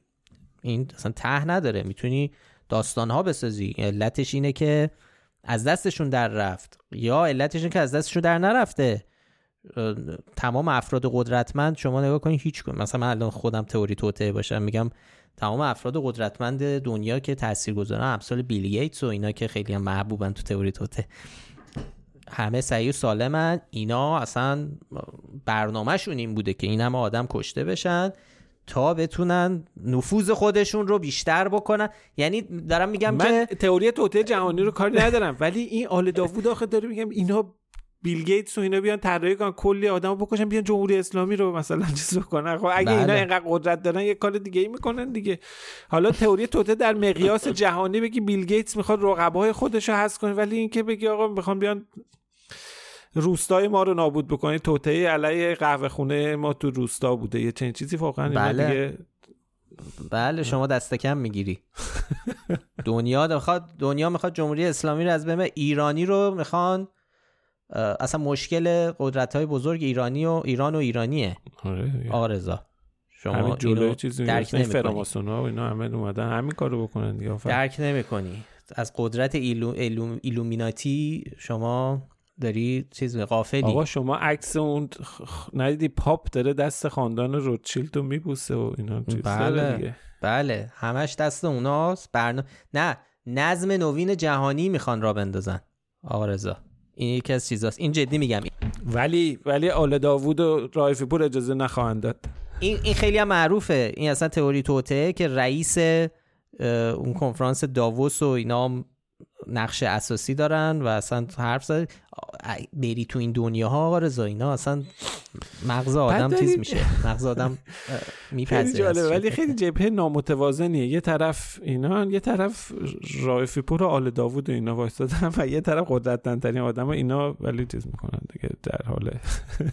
این اصلا ته نداره. می‌تونی داستان ها بسازی. علتش اینه که از دستشون در رفت. یا علتش اینه که از دستشون در نرفته. تمام افراد قدرتمند شما نگاه کنید هیچ کن مثلا من الان خودم تئوری توته باشم میگم تمام افراد قدرتمند دنیا که تاثیرگذارن امثال بیل گیتس و اینا که خیلی هم محبوبن تو تئوری توته همه سعی و سالمن. اینا اصلا برنامهشون این بوده که این همه آدم کشته بشن تا بتونن نفوذ خودشون رو بیشتر بکنن. یعنی دارم میگم من که تئوری توته جهانی رو کاری ندارم ولی این آل داوود آخه داره میگم اینا بیل گیتس و اینا بیان طراحی کنن کلی آدم بکشن بیان جمهوری اسلامی رو مثلا چیز کنن. خب اگه اینا بله. اینقدر قدرت دارن یه کار دیگه ای می‌کنن دیگه. حالا تئوری توته در مقیاس جهانی بگی بیل گیتس می‌خواد رقبای خودش رو حذف کنه ولی اینکه بگی آقا می‌خوان بیان روستای ما رو نابود بکنه توته علیه قهوه خونه ما تو روستا بوده. یه چنین چیزی واقعا بله. دیگه بله شما دست کم می‌گیری. دنیا می‌خواد دنیا می‌خواد جمهوری اسلامی رو از بین ایرانی رو می‌خوان اصلا مشکل قدرت های بزرگ ایرانی و ایران و ایرانیه. آره آقا رضا شما اینو درک نمی‌کنی. و اینا همه اومدن همین کارو بکنن دیگه درک نمی‌کنی. از قدرت ایلو، ایلو، ایلومیناتی شما داری چیز قافلی آقا شما عکس اون ندیدی پاپ داره دست خاندان روتشیلد رو میبوسه و اینا چیز بله. دیگه. بله. همش دست اوناست. برنا... نه. نظم نوین جهانی می‌خوان را بندازن. آقا رضا. این یکی از چیزاست. این جدی میگم. ولی ولی آل داوود و رایفی پور اجازه نخواهند داد. این این خیلی هم معروفه. این اصلا تئوری توته که رئیس اون کنفرانس داووس و اینا هم نقش اساسی دارن و اصلا حرف زد بری تو این دنیا ها آقا رضا اینا اصلا مغز آدم چیز میشه. مغز آدم میپذیره ولی خیلی جبهه نامتوازنیه. یه طرف اینا یه طرف رایفی پور و آل داوود و اینا وایستادن و یه طرف قدرتمندترین آدم اینا ولی چیز می‌کنن دیگه در حال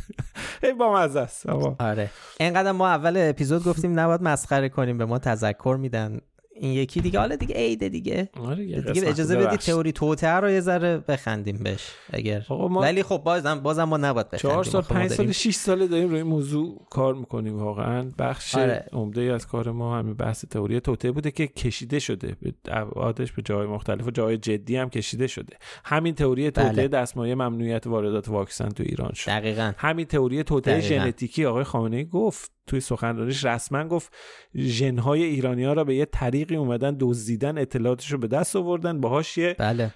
با مزه است. آره. اینقدر ما اول اپیزود گفتیم نباید مسخره کنیم به ما تذکر میدن. این یکی دیگه. حالا دیگه عیده دیگه. آره دیگه اجازه بدید تئوری توته رو یه ذره بخندیم بهش اگر. ما... ولی خب بازم بازم ما نباید بخندیم. 4 سال 5 سال 6 سال داریم روی موضوع کار می‌کنیم واقعا. بخش آره. عمده از کار ما همین بحث تئوری توته بوده که کشیده شده. به ابعادش به جای مختلف و جای جدی هم کشیده شده. همین تئوری توته بله. دستمایه ممنوعیت واردات واکسن تو ایران شد. دقیقاً. همین تئوری توته ژنتیکی آقای خامنه ای گفت توی سخنرانیش رسما گفت ژنهای ایرانی ها را به یه طریقی اومدن دزدیدن اطلاعاتش رو به دست آوردن باهاش یه بله.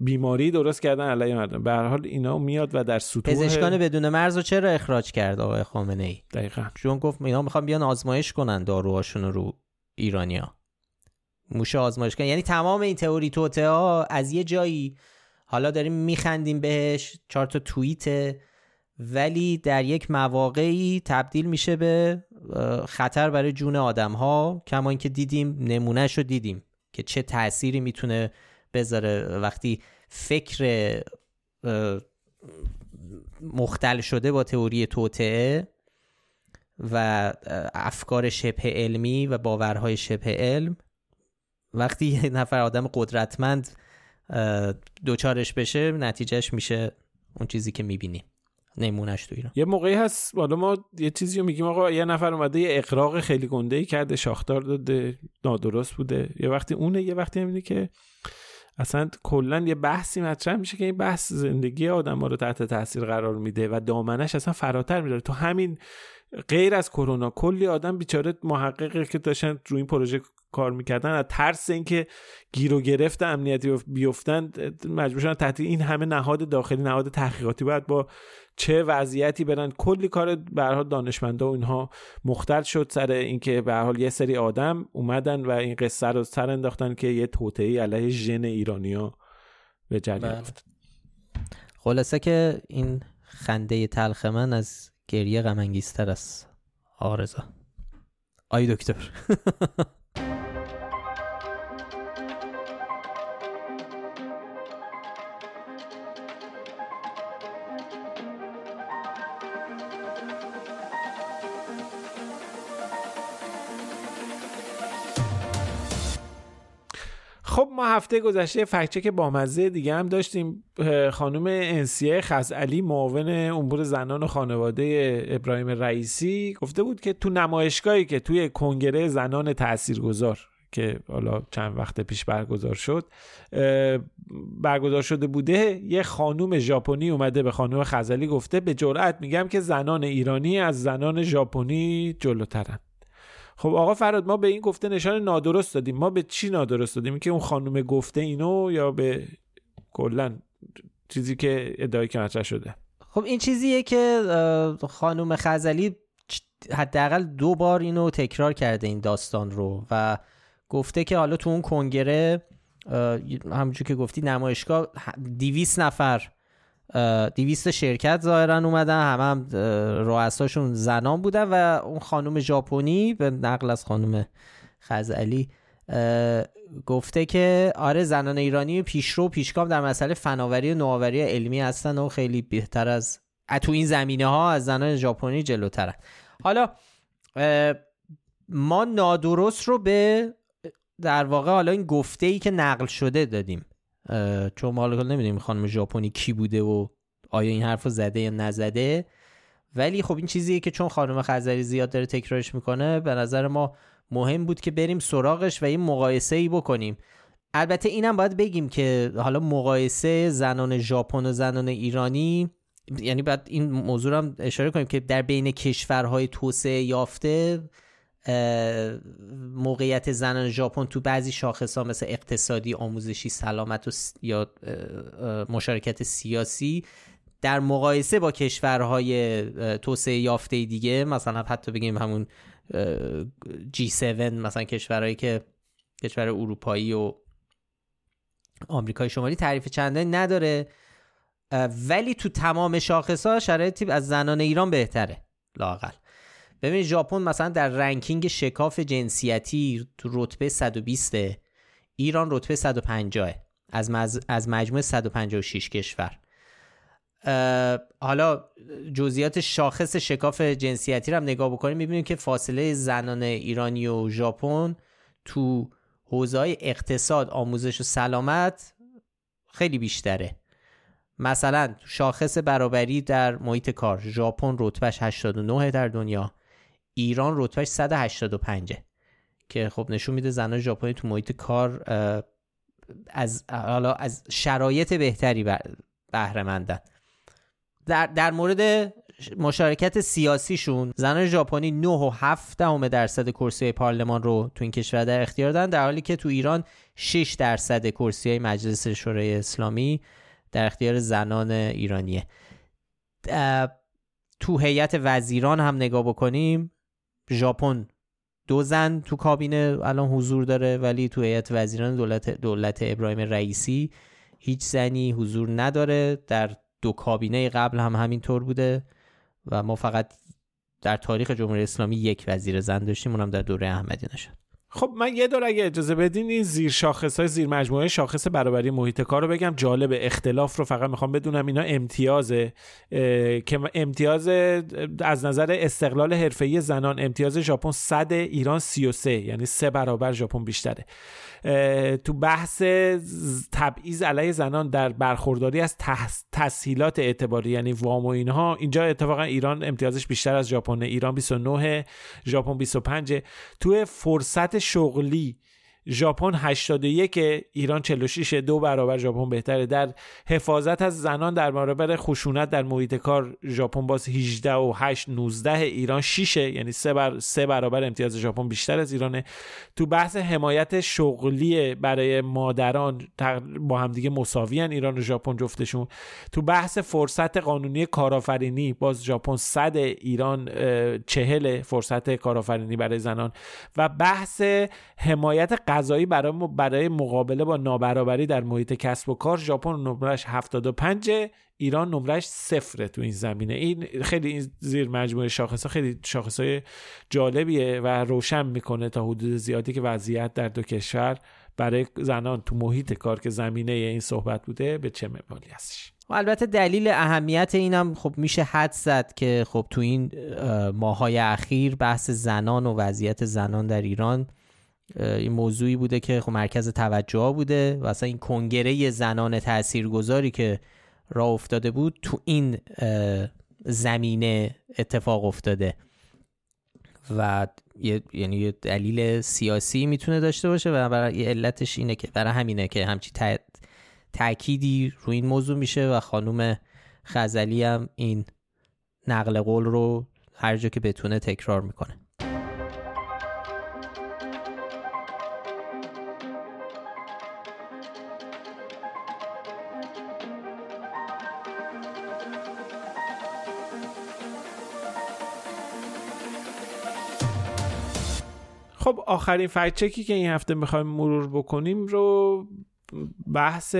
بیماری درست کردن علیه مردم. به هر حال اینا میاد و در سطوح پزشکان بدون مرز رو چرا اخراج کرد آقای خامنه ای دقیقا. چون گفت اینا می‌خوان بیان آزمایش کنن داروهاشون رو ایرانیا. موشه آزمایش کنن یعنی تمام این تئوری توته ها از یه جایی حالا داریم میخندیم بهش چهار تا توییت ولی در یک مواقعی تبدیل میشه به خطر برای جون آدم ها کما اینکه دیدیم نمونهش رو دیدیم که چه تأثیری می‌تونه بذاره. وقتی فکر مختل شده با تئوری توطعه و افکار شبه علمی و باورهای شبه علم وقتی یه نفر آدم قدرتمند دوچارش بشه نتیجهش میشه اون چیزی که می‌بینیم نمونهش تو ایران. یه موقعی هست حالا ما یه چیزی رو میگیم آقا یه نفر اومده یه اقراق خیلی گنده ای کرده شاخدار داده نادرست بوده. یه وقتی اونه یه وقتی همینه که اصلا کلا یه بحثی مطرح میشه که این بحث زندگی آدم ها رو تحت تاثیر قرار میده و دامنش اصلا فراتر میداره. تو همین غیر از کرونا کلی آدم بیچاره محققه که داشتن روی این پروژه کار می‌کردن از ترس اینکه گیر و گرفت امنیتی بیفتن مجبور شدن تحت این همه نهاد داخلی نهاد تحقیقاتی باید با چه وضعیتی برن. کلی کار به هر حال دانشمندا و اینها مختل شد سر اینکه به هر حال یه سری آدم اومدن و این قصه رو سر انداختن که یه توطئه علیه ژن ایرانیا به جریان بله. خلاصه که این خنده تلخ من از گریه غم است آرزا آی دکتر. هفته گذشته فکچک با مزه دیگه هم داشتیم. خانم انسیه خزعلی معاون امور زنان و خانواده ابراهیم رئیسی گفته بود که تو نمایشگاهی که توی کنگره زنان تاثیرگذار که حالا چند وقت پیش برگزار شد برگزار شده بوده یه خانوم ژاپنی اومده به خانوم خزعلی گفته به جرأت میگم که زنان ایرانی از زنان ژاپنی جلوترن. خب آقا فراد ما به این گفته نشان نادرست دادیم. ما به چی نادرست دادیم؟ که اون خانم گفته اینو یا به کلا چیزی که ادعای که مطرح شده؟ خب این چیزیه که خانم خزلی حداقل دو بار اینو تکرار کرده این داستان رو و گفته که حالا تو اون کنگره همونجور که گفتی نمایشگاه دیویس نفر دیویست شرکت ظاهرا اومدن همه هم رؤساشون زنان بودن و اون خانم ژاپنی به نقل از خانم خزعلی گفته که آره زنان ایرانی پیشرو پیشگام در مسئله فناوری و نوآوری علمی هستن و خیلی بهتر از تو این زمینه ها از زنان ژاپنی جلوترن. حالا ما نادرست رو به در واقع حالا این گفته ای که نقل شده دادیم. چون ما حالا نمی‌دونیم خانم ژاپنی کی بوده و آیا این حرف رو زده یا نزده. ولی خب این چیزیه که چون خانم خزری زیاد داره تکرارش می‌کنه به نظر ما مهم بود که بریم سراغش و این مقایسه ای بکنیم. البته اینم باید بگیم که حالا مقایسه زنان ژاپن و زنان ایرانی یعنی باید این موضوع هم اشاره کنیم که در بین کشورهای توسعه یافته موقعیت زنان ژاپن تو بعضی شاخص ها مثل اقتصادی آموزشی سلامت و یا مشارکت سیاسی در مقایسه با کشورهای توسعه یافته دیگه مثلا حتی بگیم همون G7 مثلا کشورهایی که کشور اروپایی و آمریکای شمالی تعریف چندانی نداره ولی تو تمام شاخص ها شرایطی از زنان ایران بهتره لاقل ببینید ژاپن مثلا در رنکینگ شکاف جنسیتی تو رتبه 120 ایران رتبه 150 از, مز... از مجموع 156 کشور. حالا جزئیات شاخص شکاف جنسیتی رو هم نگاه بکنیم می‌بینیم که فاصله زنان ایرانی و ژاپن تو حوزه اقتصاد آموزش و سلامت خیلی بیشتره. مثلا شاخص برابری در محیط کار ژاپن رتبهش 89 در دنیا. ایران رتبهش 185 که خب نشون میده زنان ژاپنی تو محیط کار از حالا از شرایط بهتری بهره مندن در, در مورد مشارکت سیاسیشون زنان ژاپنی 9 و 7 دهم درصد کرسی پارلمان رو تو این کشور در اختیار دارن در حالی که تو ایران 6 درصد کرسی مجلس شورای اسلامی در اختیار زنان ایرانیه. تو هیئت وزیران هم نگاه بکنیم ژاپن. دو زن تو کابینه الان حضور داره ولی تو هیئت وزیران دولت دولت ابراهیم رئیسی هیچ زنی حضور نداره. در دو کابینه قبل هم همینطور بوده و ما فقط در تاریخ جمهوری اسلامی یک وزیر زن داشتیم اونم در دوره احمدی نشد خب من یه دور اگه اجازه بدین این زیر شاخص های زیر مجموعه شاخص برابری محیط کار رو بگم. جالب اختلاف رو فقط می‌خوام بدونم. اینا امتیازه. که امتیاز از نظر استقلال حرفه‌ای زنان امتیاز ژاپن 100 ایران 33 یعنی سه برابر ژاپن بیشتره. تو بحث تبعیض علیه زنان در برخورداری از تسهیلات اعتباری یعنی وام و اینها اینجا اتفاقا ایران امتیازش بیشتر از ژاپن ایران 29 ژاپن 25 تو فرصت شغلی ژاپن 81 ایران 46 دو برابر ژاپن بهتره. در حفاظت از زنان در برابر خشونت در محیط کار ژاپن باز 18 و 8 19 ایران 6 یعنی سه بر سه برابر امتیاز ژاپن بیشتر از ایرانه. تو بحث حمایت شغلی برای مادران با همدیگه مساویان ایران و ژاپن جفتشون. تو بحث فرصت قانونی کارآفرینی باز ژاپن 100 ایران چهل فرصت کارآفرینی برای زنان. و بحث حمایت غذایی برای برای مقابله با نابرابری در محیط کسب و کار ژاپن نمرش 75 ایران نمرش صفره تو این زمینه. این خیلی این زیر مجموعه شاخص ها خیلی شاخص های جالبیه و روشن می‌کنه تا حدود زیادی که وضعیت در دو کشور برای زنان تو محیط کار که زمینه این صحبت بوده به چه منوالی هستش. و البته دلیل اهمیت اینم خب میشه حد زد که خب تو این ماهای اخیر بحث زنان و وضعیت زنان در ایران این موضوعی بوده که خب مرکز توجه بوده و اصلا این کنگره زنان تاثیرگذاری که راه افتاده بود تو این زمینه اتفاق افتاده. و یه یعنی یه دلیل سیاسی می‌تونه داشته باشه. و برای علتش اینه که برای همینه که همچی تأکیدی رو این موضوع میشه و خانوم خزلی هم این نقل قول رو هر جا که بتونه تکرار می‌کنه. خب آخرین فکچکی که این هفته می‌خوایم مرور بکنیم رو بحث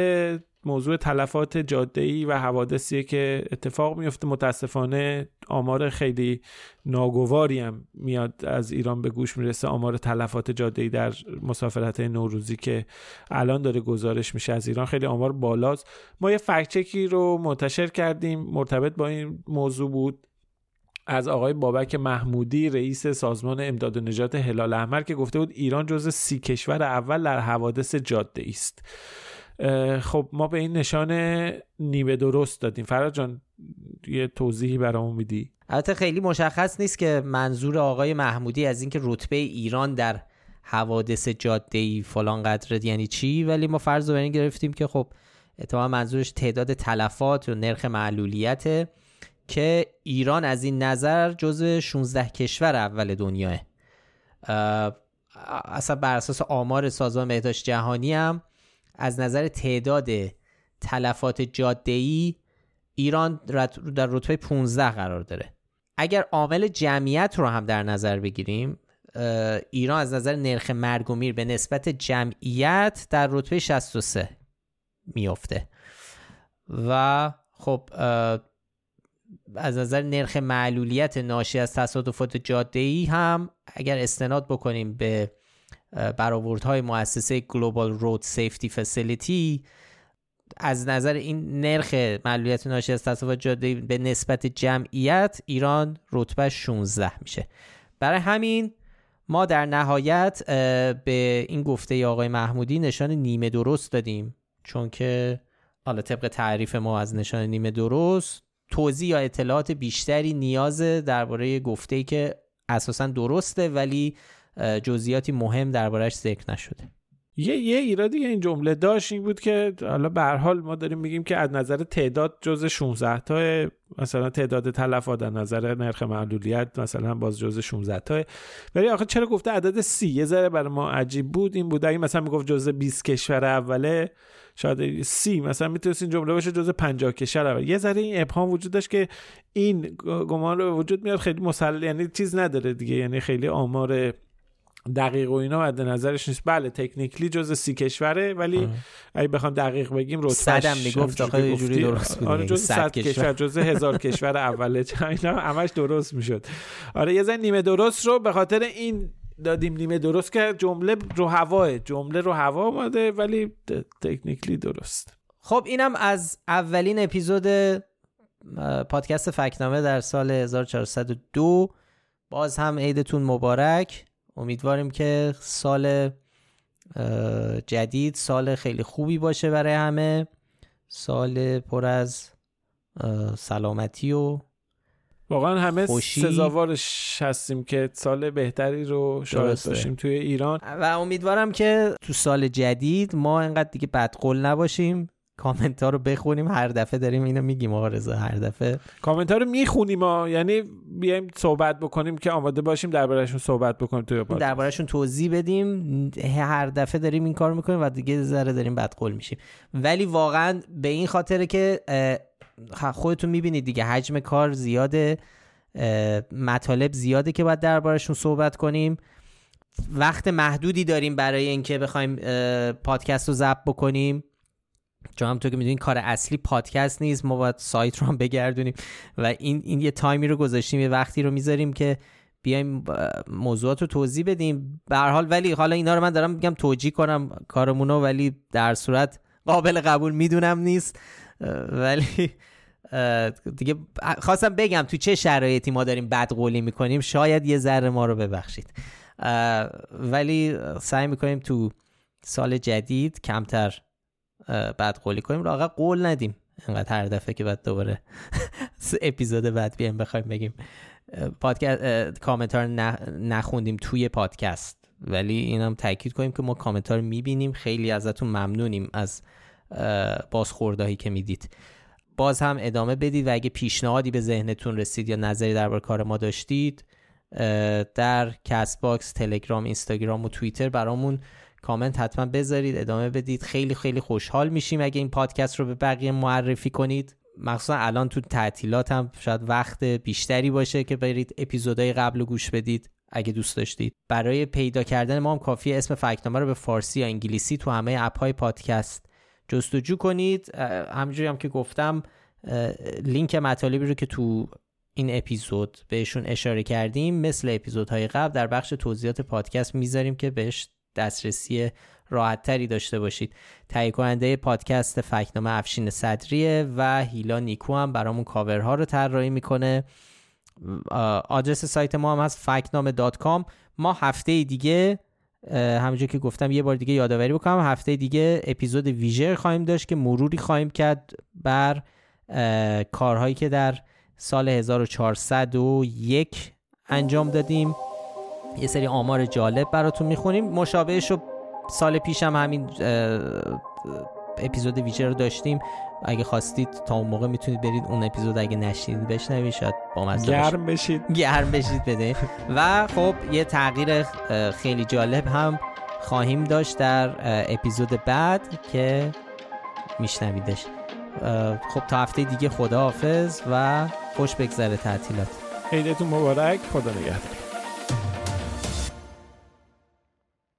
موضوع تلفات جاده و حوادثیه که اتفاق میفته متاسفانه آمار خیلی ناگواری هم میاد از ایران به گوش می‌رسه. آمار تلفات جاده در مسافرت نوروزی که الان داره گزارش میشه از ایران. خیلی آمار بالاست. ما یه فکچکی رو منتشر کردیم. مرتبط با این موضوع بود. از آقای بابک محمودی رئیس سازمان امداد و نجات هلال احمر که گفته بود ایران جز سی کشور اول در حوادث جاده است خب ما به این نشان نیمه درست دادیم. فراد جان یه توضیحی برامون میدی؟ البته خیلی مشخص نیست که منظور آقای محمودی از اینکه رتبه ایران در حوادث جاده ای فلان قدر یعنی چی ولی ما فرض رو گرفتیم که خب اتفاقا منظورش تعداد تلفات و نرخ معلولیته که ایران از این نظر جز 16 کشور اول دنیاه. اصلا بر اساس آمار سازمان بهداشت جهانی هم از نظر تعداد تلفات جاده ای ایران در رتبه 15 قرار داره. اگر عامل جمعیت رو هم در نظر بگیریم ایران از نظر نرخ مرگ و میر به نسبت جمعیت در رتبه 63 میافته. و خب از نظر نرخ معلولیت ناشی از تصادفات جاده ای هم اگر استناد بکنیم به برآوردهای مؤسسه Global Road Safety Facility از نظر این نرخ معلولیت ناشی از تصادفات جاده به نسبت جمعیت ایران رتبه 16 میشه. برای همین ما در نهایت به این گفته آقای محمودی نشان نیمه درست دادیم. چون که حالا طبق تعریف ما از نشان نیمه درست توضیح یا اطلاعات بیشتری نیاز درباره گفته ای که اساسا درسته ولی جزئیاتی مهم دربارهش ذکر نشده. یه یه ایرادی این جمله داشت این بود که حالا به هر حال ما داریم میگیم که از نظر تعداد جز 16 تا مثلا تعداد تلفات در نظر نرخ معلولیت مثلا باز جز 16 تا. ولی آخه چرا گفته عدد سی؟ یه ذره برای ما عجیب بود. این بود اگه مثلا می‌گفت جز 20 کشور اوله شاید سی مثلا می‌تونست این جمله باشه جز 50 کشور اول یه ذره این ابهام وجود داشت که این گمان رو وجود میاد خیلی مسلل یعنی چیز نداره دیگه یعنی خیلی آمار دقیق و اینا مد نظرش نیست. بله تکنیکلی جز سی کشوره ولی اگه بخوام دقیق بگیم رتبهش صدم می‌گفت آخه جوری درست بود آره جز صد کشور. جز هزار کشور اوله. اینا همش درست می‌شد. آره یه زن نیمه درست رو به خاطر این دادیم نیمه درست که جمله رو هواه جمله رو هوا آمده ولی تکنیکلی درست. خب اینم از اولین اپیزود پادکست فکنامه در سال 1402 باز هم عیدتون مبارک. امیدواریم که سال جدید سال خیلی خوبی باشه برای همه. سال پر از سلامتی و واقعا همه سزاوارش هستیم که سال بهتری رو شاید باشیم توی ایران. و امیدوارم که تو سال جدید ما انقدر دیگه بدقول نباشیم. کامنت ها رو بخونیم. هر دفعه داریم اینو میگیم. آقا رضا هر دفعه. کامنت ها رو می‌خونیم ما یعنی بیایم صحبت بکنیم که آماده باشیم دربارهشون صحبت بکنیم توی پادکست. دربارهشون توضیح بدیم. هر دفعه داریم این کار می‌کنیم و دیگه ذره داریم بدقول میشیم. ولی واقعا به این خاطره که خودتون می‌بینید دیگه حجم کار زیاده مطالب زیاده که باید دربارشون صحبت کنیم. وقت محدودی داریم برای اینکه بخوایم پادکست رو ضبط بکنیم. چون همونطور که می‌دونین کار اصلی پادکست نیست ما باید سایت رو هم بگردونیم. و این, این یه تایمی رو گذاشتیم یه وقتی رو می‌ذاریم که بیایم موضوعات رو توضیح بدیم. به حال ولی حالا اینا رو من دارم میگم توجیه کنم کارمونو ولی در صورت قابل قبول می‌دونم نیست. ولی دیگه خواستم بگم تو چه شرایطی ما داریم بد قولی می‌کنیم شاید یه ذره ما رو ببخشید. ولی سعی می‌کنیم تو سال جدید کمتر بد قولی کنیم. را قول ندیم انقدر هر دفعه که بعد دوباره اپیزود بعد بیایم بخوایم بگیم. پادکست کامنت رو نخوندیم توی پادکست. ولی اینم تاکید کنیم که ما کامنت رو می‌بینیم. خیلی ازتون ممنونیم از بازخوردهایی که می‌دید. باز هم ادامه بدید و اگه پیشنهادی به ذهنتون رسید یا نظری درباره کار ما داشتید در Castbox تلگرام اینستاگرام و توییتر برامون کامنت حتما بذارید ادامه بدید. خیلی خیلی خوشحال میشیم اگه این پادکست رو به بقیه معرفی کنید. مخصوصا الان تو تعطیلات هم شاید وقت بیشتری باشه که برید اپیزودهای قبل رو گوش بدید اگه دوست داشتید. برای پیدا کردن ما هم کافیه اسم فکت‌نامه رو به فارسی یا انگلیسی تو همه app های پادکست جستجو کنید. همجوری هم که گفتم لینک مطالبی رو که تو این اپیزود بهشون اشاره کردیم مثل اپیزودهای قبل در بخش توضیحات پادکست می‌ذاریم که بهش دسترسی راحتتری داشته باشید. تهیه کننده پادکست فکنامه افشین صدریه و هیلا نیکو هم برامون کاورها رو طراحی می‌کنه. آدرس سایت ما هم هست فکنامه ما هفته دیگه همونجور که گفتم یه بار دیگه یادآوری بکنم. هفته دیگه اپیزود ویژر خواهیم داشت که مروری خواهیم کرد بر کارهایی که در سال 1401 انجام دادیم. یه سری آمار جالب براتون می‌خونیم. مشابهش رو سال پیشم همین اپیزود ویژه رو داشتیم. اگه خواستید تا اون موقع می‌تونید برید اون اپیزود اگه نشنیدید بشنوید شاید با گرم بشید. گرم بشید بده. و خب یه تغییر خیلی جالب هم خواهیم داشت در اپیزود بعد که میشنویدش. خب تا هفته دیگه خداحافظ و خوش بگذره تعطیلات. عیدتون مبارک. خدا نگهدار.